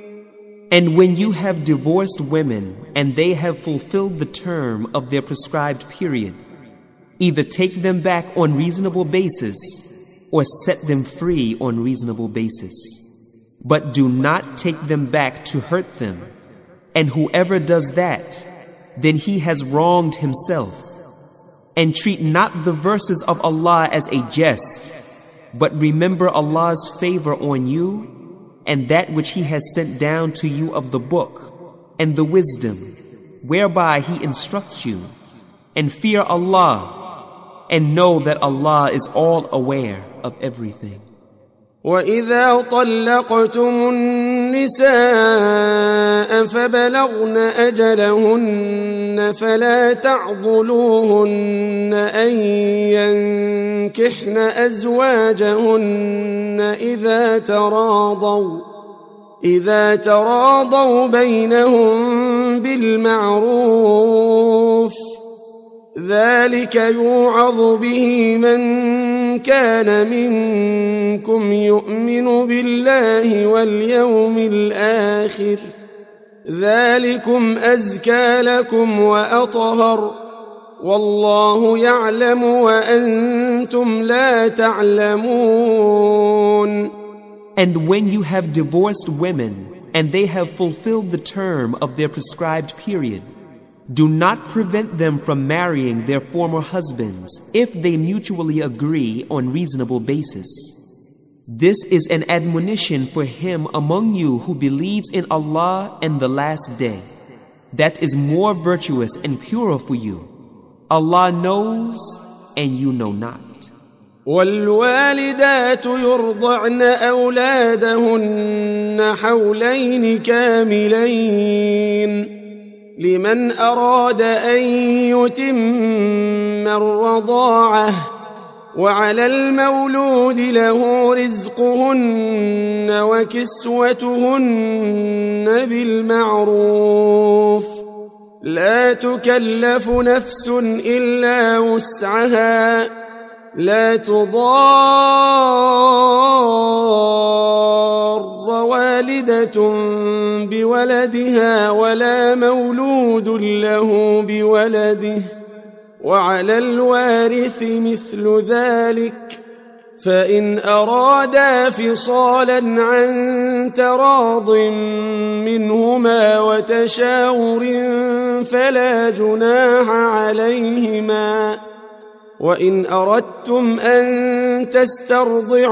And when you have divorced women and they have fulfilled the term of their prescribed period, either take them back on reasonable basis or set them free on reasonable basis. But do not take them back to hurt them. And whoever does that, then he has wronged himself. And treat not the verses of Allah as a jest, but remember Allah's favor on you and that which He has sent down to you of the book and the wisdom whereby He instructs you. And fear Allah and know that Allah is all aware. of everything. وإذا طلقتم النساء فبلغن أجلهن فلا تعضلوهن أن ينكحن أزواجهن إذا تراضوا إذا تراضوا بينهم بالمعروف. ذلك يوعظ به من كان منكم يؤمن بالله واليوم الآخر ذلكم أزكى لكم وأطهر والله يعلم وأنتم لا تعلمون And when you have divorced women and they have fulfilled the term of their prescribed period, Do not prevent them from marrying their former husbands if they mutually agree on reasonable basis. This is an admonition for him among you who believes in Allah and the last day. That is more virtuous and purer for you. Allah knows and you know not. والوالدات يرضعن أولادهن حولين كاملين لمن أراد أن يتم الرضاعة وعلى المولود له رزقهن وكسوتهن بالمعروف. لا تكلف نفس إلا وسعها. لا تضار والدة بولدها ولا مولود له بولده وعلى الوارث مثل ذلك. فإن أرادا فصالا عن تراض منهما وتشاور فلا جناح عليهما. وإن أردتم أن تسترضعوا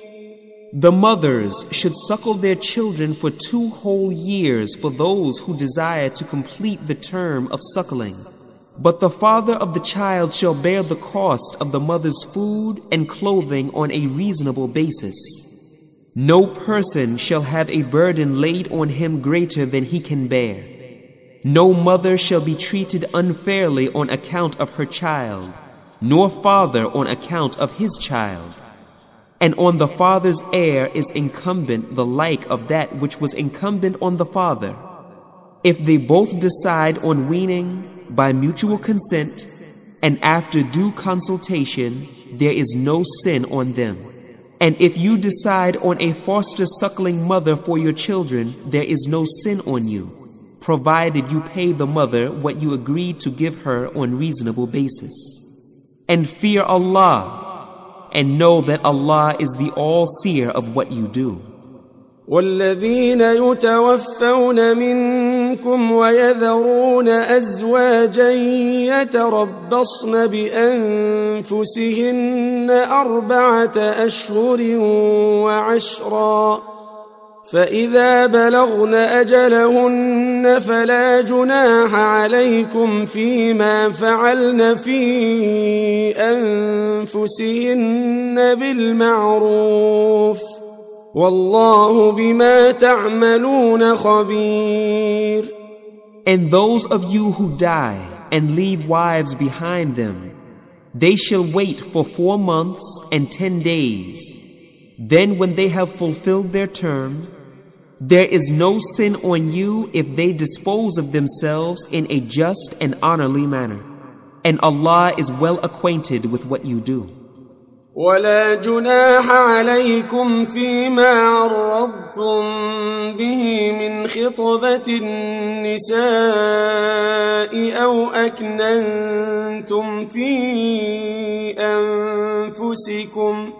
The mothers should suckle their children for two whole years for those who desire to complete the term of suckling. But the father of the child shall bear the cost of the mother's food and clothing on a reasonable basis. No person shall have a burden laid on him greater than he can bear. No mother shall be treated unfairly on account of her child, nor father on account of his child. And on the father's heir is incumbent the like of that which was incumbent on the father. If they both decide on weaning by mutual consent and after due consultation, there is no sin on them. And if you decide on a foster suckling mother for your children, there is no sin on you, provided you pay the mother what you agreed to give her on reasonable basis. And fear Allah and know that Allah is the all-seer of what you do. والذين يتوفون منكم ويذرون أزواجا يتربصن بأنفسهن أربعة أشهر وعشرا فإذا بلغن أجلهن فلا جناح عليكم فيما فعلن في أنفسهن بالمعروف والله بما تعملون خبير And those of you who die and leave wives behind them, they shall wait for four months and ten days. Then when they have fulfilled their term, There is no sin on you if they dispose of themselves in a just and honorly manner. And Allah is well acquainted with what you do. ولا جناح عليكم فيما عرضتم به من خطبة النساء أو أكننتم في أنفسكم ۖ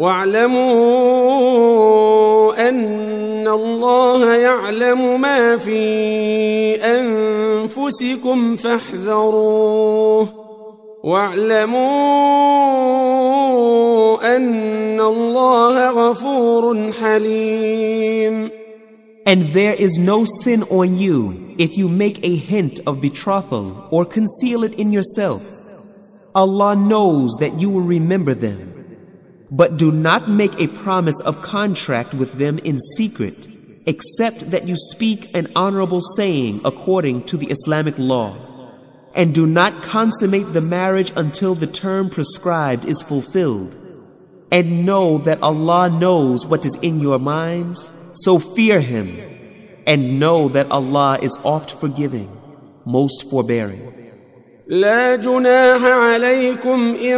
واعلموا ان الله يعلم ما في انفسكم فاحذروه واعلموا ان الله غفور حليم And there is no sin on you if you make a hint of betrothal or conceal it in yourself. Allah knows that you will remember them. But do not make a promise of contract with them in secret, except that you speak an honorable saying according to the Islamic law. And do not consummate the marriage until the term prescribed is fulfilled. And know that Allah knows what is in your minds, so fear Him. And know that Allah is oft forgiving, most forbearing. لا جناح عليكم ان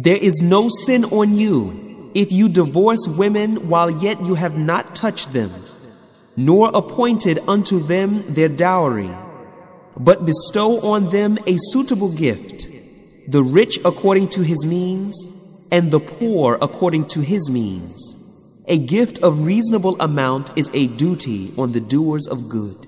There is no sin on you if you divorce women while yet you have not touched them, nor appointed unto them their dowry, but bestow on them a suitable gift, the rich according to his means, and the poor according to his means. A gift of reasonable amount is a duty on the doers of good.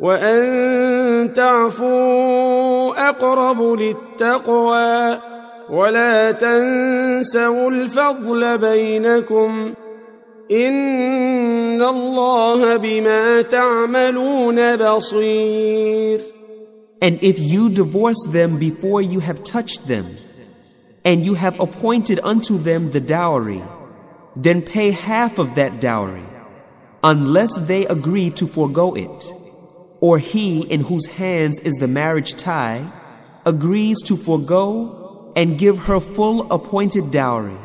وان تعفوا اقرب للتقوى ولا تنسوا الفضل بينكم ان الله بما تعملون بصير And if you divorce them before you have touched them, and you have appointed unto them the dowry, then pay half of that dowry, unless they agree to forego it or he in whose hands is the marriage tie, agrees to forego and give her full appointed dowry.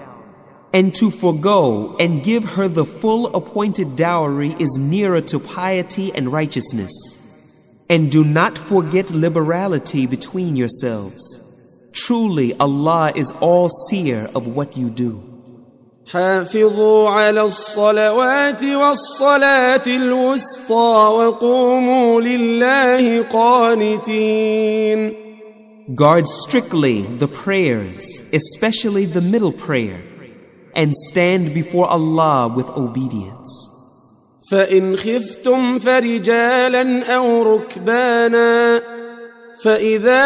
And to forego and give her the full appointed dowry is nearer to piety and righteousness. And do not forget liberality between yourselves. Truly, Allah is all seer of what you do. حافظوا على الصلوات والصلاة الوسطى وقوموا لله قانتين Guard strictly the prayers, especially the middle prayer, and stand before Allah with obedience. فإن خفتم فرجالا أو ركبانا فإذا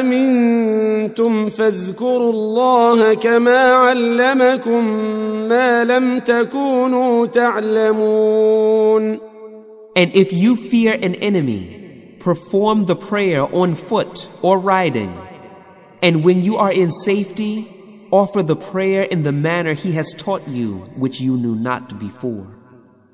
أمنتم فاذكروا الله كما علمكم ما لم تكونوا تعلمون And if you fear an enemy, perform the prayer on foot or riding. And when you are in safety, offer the prayer in the manner he has taught you, which you knew not before.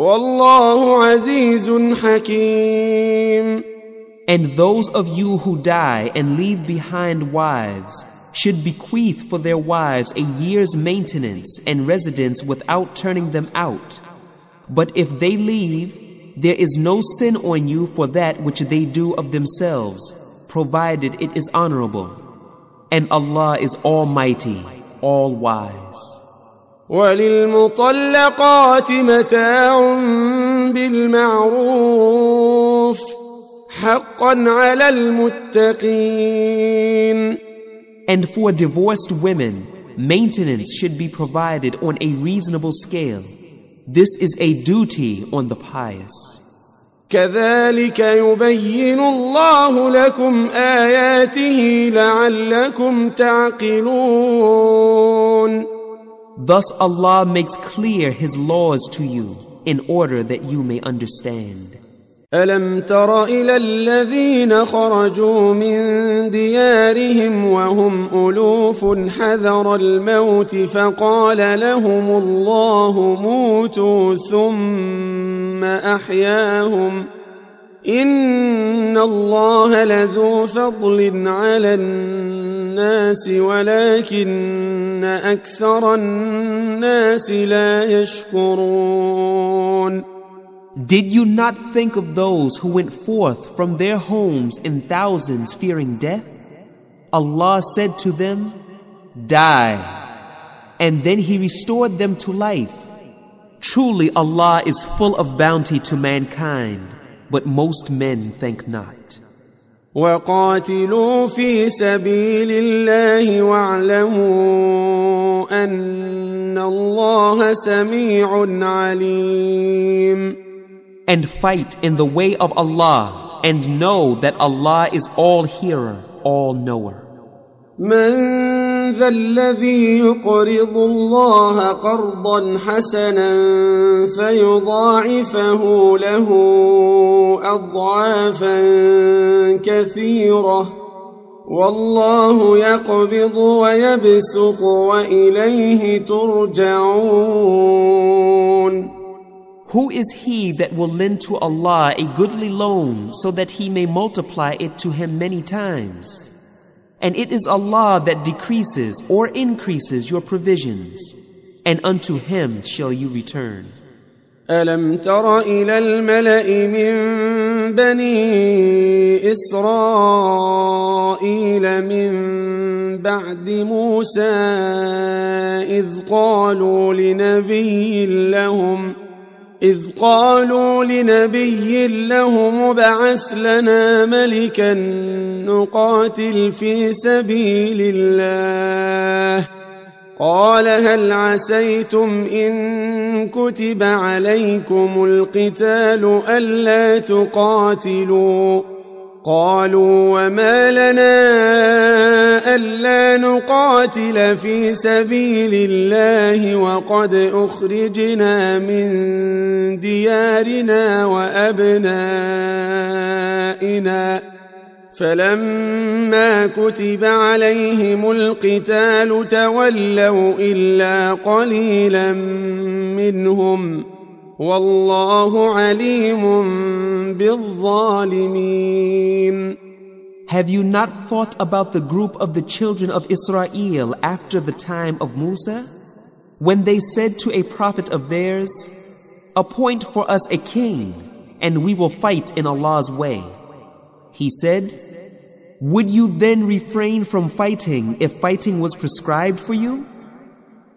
والله عزيز حكيم And those of you who die and leave behind wives should bequeath for their wives a year's maintenance and residence without turning them out. But if they leave, there is no sin on you for that which they do of themselves, provided it is honorable. And Allah is Almighty, All Wise. وللمطلقات متاع بالمعروف حقا على المتقين And for divorced women, maintenance should be provided on a reasonable scale. This is a duty on the pious. كذلك يبين الله لكم آياته لعلكم تعقلون Thus Allah makes clear His laws to you in order that you may understand. ألم تر إلى الذين خرجوا من ديارهم وهم ألوف حذر الموت فقال لهم الله موتوا ثم أحياهم إن الله لذو فضل على الناس ولكن أكثر الناس لا يشكرون Did you not think of those who went forth from their homes in thousands fearing death? Allah said to them, Die. And then He restored them to life. Truly Allah is full of bounty to mankind, but most men think not. وقاتلوا في سبيل الله واعلموا أن الله سميع عليم And fight in the way of Allah and know that Allah is all hearer, all knower. من ذا الذي يقرض الله قرضا حسنا فيضاعفه له اضعافا كثيره والله يقبض ويبسط واليه ترجعون Who is he that will lend to Allah a goodly loan so that he may multiply it to him many times? And it is Allah that decreases or increases your provisions, and unto Him shall you return. ألم تر إلى الملأ من بني إسرائيل من بعد موسى إذ قالوا لنبي لهم إذ قالوا لنبي لهم ابعث لنا ملكا نقاتل في سبيل الله. قال هل عسيتم إن كتب عليكم القتال ألا تقاتلوا؟ قالوا وما لنا ألا نقاتل في سبيل الله وقد أخرجنا من ديارنا وأبنائنا. فلما كتب عليهم القتال تولوا إلا قليلا منهم والله عليم بالظالمين Have you not thought about the group of the children of Israel after the time of Musa? When they said to a prophet of theirs, Appoint for us a king, and we will fight in Allah's way. He said, Would you then refrain from fighting if fighting was prescribed for you?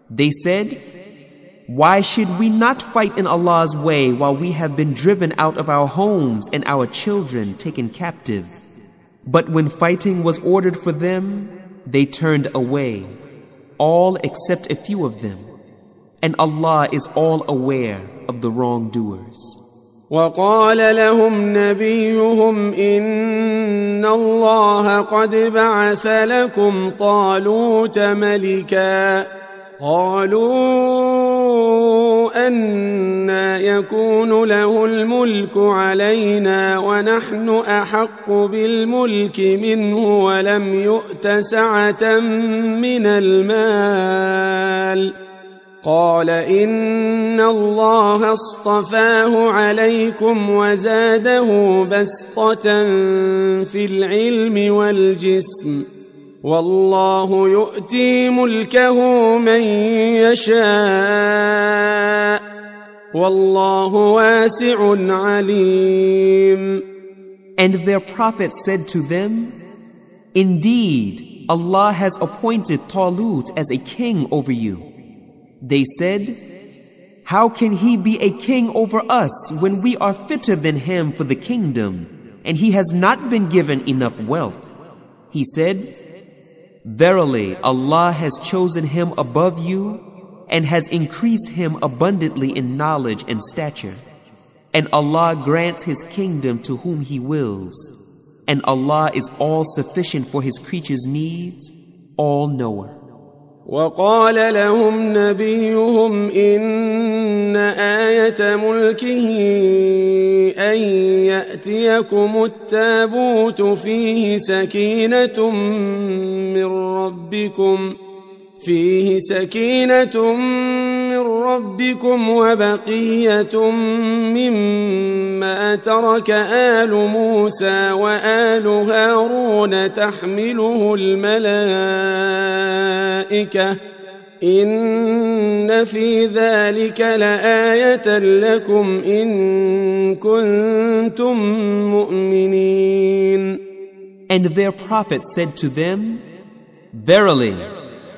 They said, Why should we not fight in Allah's way while we have been driven out of our homes and our children taken captive? But when fighting was ordered for them, they turned away, all except a few of them. And Allah is all aware of the wrongdoers. وقال لهم نبيهم إن الله قد بعث لكم طالوت ملكا قالوا أنا يكون له الملك علينا ونحن أحق بالملك منه ولم يؤت سعة من المال قال إن الله اصطفاه عليكم وزاده بسطة في العلم والجسم والله يؤتي ملكه من يشاء والله واسع عليم And their prophet said to them, Indeed, Allah has appointed Talut as a king over you. They said, How can he be a king over us when we are fitter than him for the kingdom, and he has not been given enough wealth? He said, Verily, Allah has chosen him above you and has increased him abundantly in knowledge and stature. And Allah grants His kingdom to whom He wills. And Allah is all sufficient for His creatures' needs, all knower. وقال لهم نبيهم إن آية ملكه أن يأتيكم التابوت فيه سكينة من ربكم فيه سكينة من ربكم وبقية مما ترك آل موسى وآل هارون تحمله الملائكة. إن في ذلك لآية لكم إن كنتم مؤمنين. And their prophet said to them, Verily,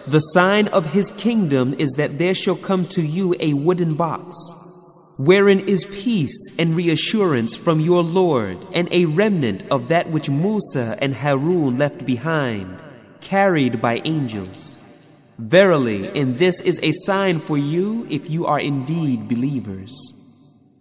the sign of his kingdom is that there shall come to you a wooden box, wherein is peace and reassurance from your Lord, and a remnant of that which Musa and Harun left behind, carried by angels. Verily, and this is a sign for you if you are indeed believers.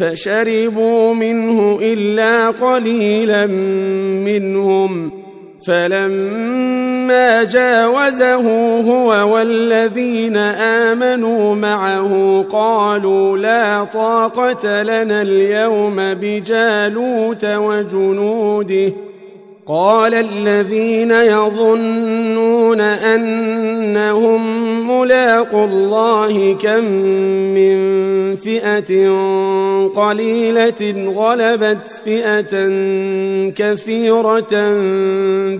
فشربوا منه إلا قليلا منهم فلما جاوزه هو والذين آمنوا معه قالوا لا طاقة لنا اليوم بجالوت وجنوده قال الذين يظنون أنهم ملاقوا الله كم من فئة قليلة غلبت فئة كثيرة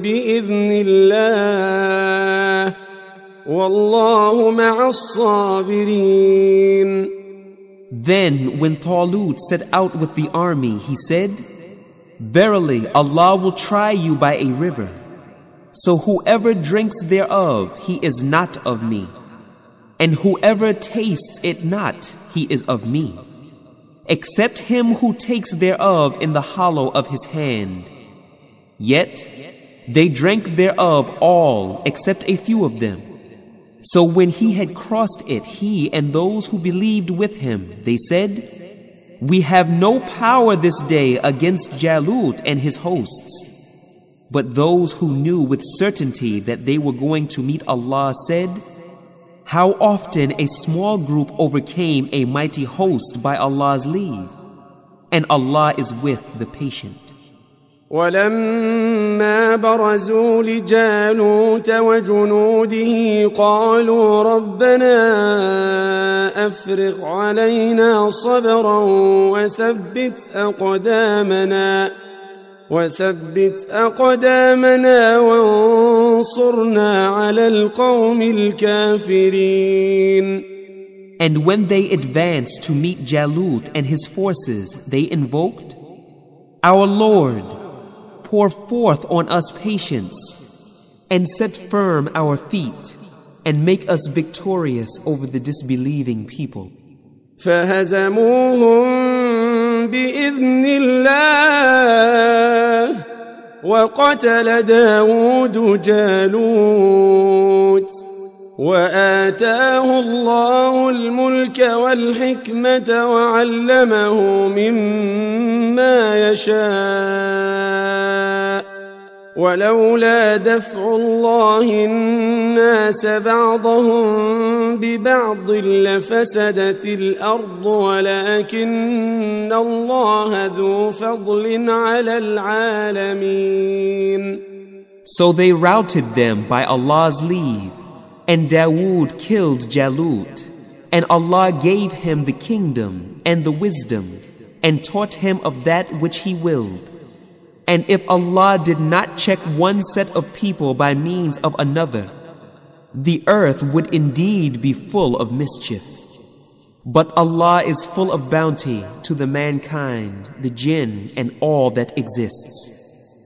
بإذن الله والله مع الصابرين. Then, when Talut set out with the army, he said, Verily, Allah will try you by a river. So whoever drinks thereof, he is not of me. And whoever tastes it not, he is of me. Except him who takes thereof in the hollow of his hand. Yet they drank thereof all except a few of them. So when he had crossed it, he and those who believed with him, they said, We have no power this day against Jalut and his hosts. But those who knew with certainty that they were going to meet Allah said, How often a small group overcame a mighty host by Allah's leave. And Allah is with the patient. ولما برزوا لجالوت وجنوده قالوا ربنا أفرغ علينا صبرا وثبت أقدامنا وثبت أقدامنا وانصرنا على القوم الكافرين. And when they advanced to meet Jalut and his forces, they invoked, Our Lord, pour forth on us patience, and set firm our feet, and make us victorious over the disbelieving people. فهزموهم بإذن الله وقتل داود جالوت وآتاه الله الملك والحكمة وعلمه مما يشاء. ولولا دفع الله الناس بعضهم ببعض لفسدت الأرض ولكن الله ذو فضل على العالمين. So they routed them by Allah's leave, and Dawood killed Jalut, and Allah gave him the kingdom and the wisdom, and taught him of that which he willed. And if Allah did not check one set of people by means of another, the earth would indeed be full of mischief. But Allah is full of bounty to the mankind, the jinn, and all that exists.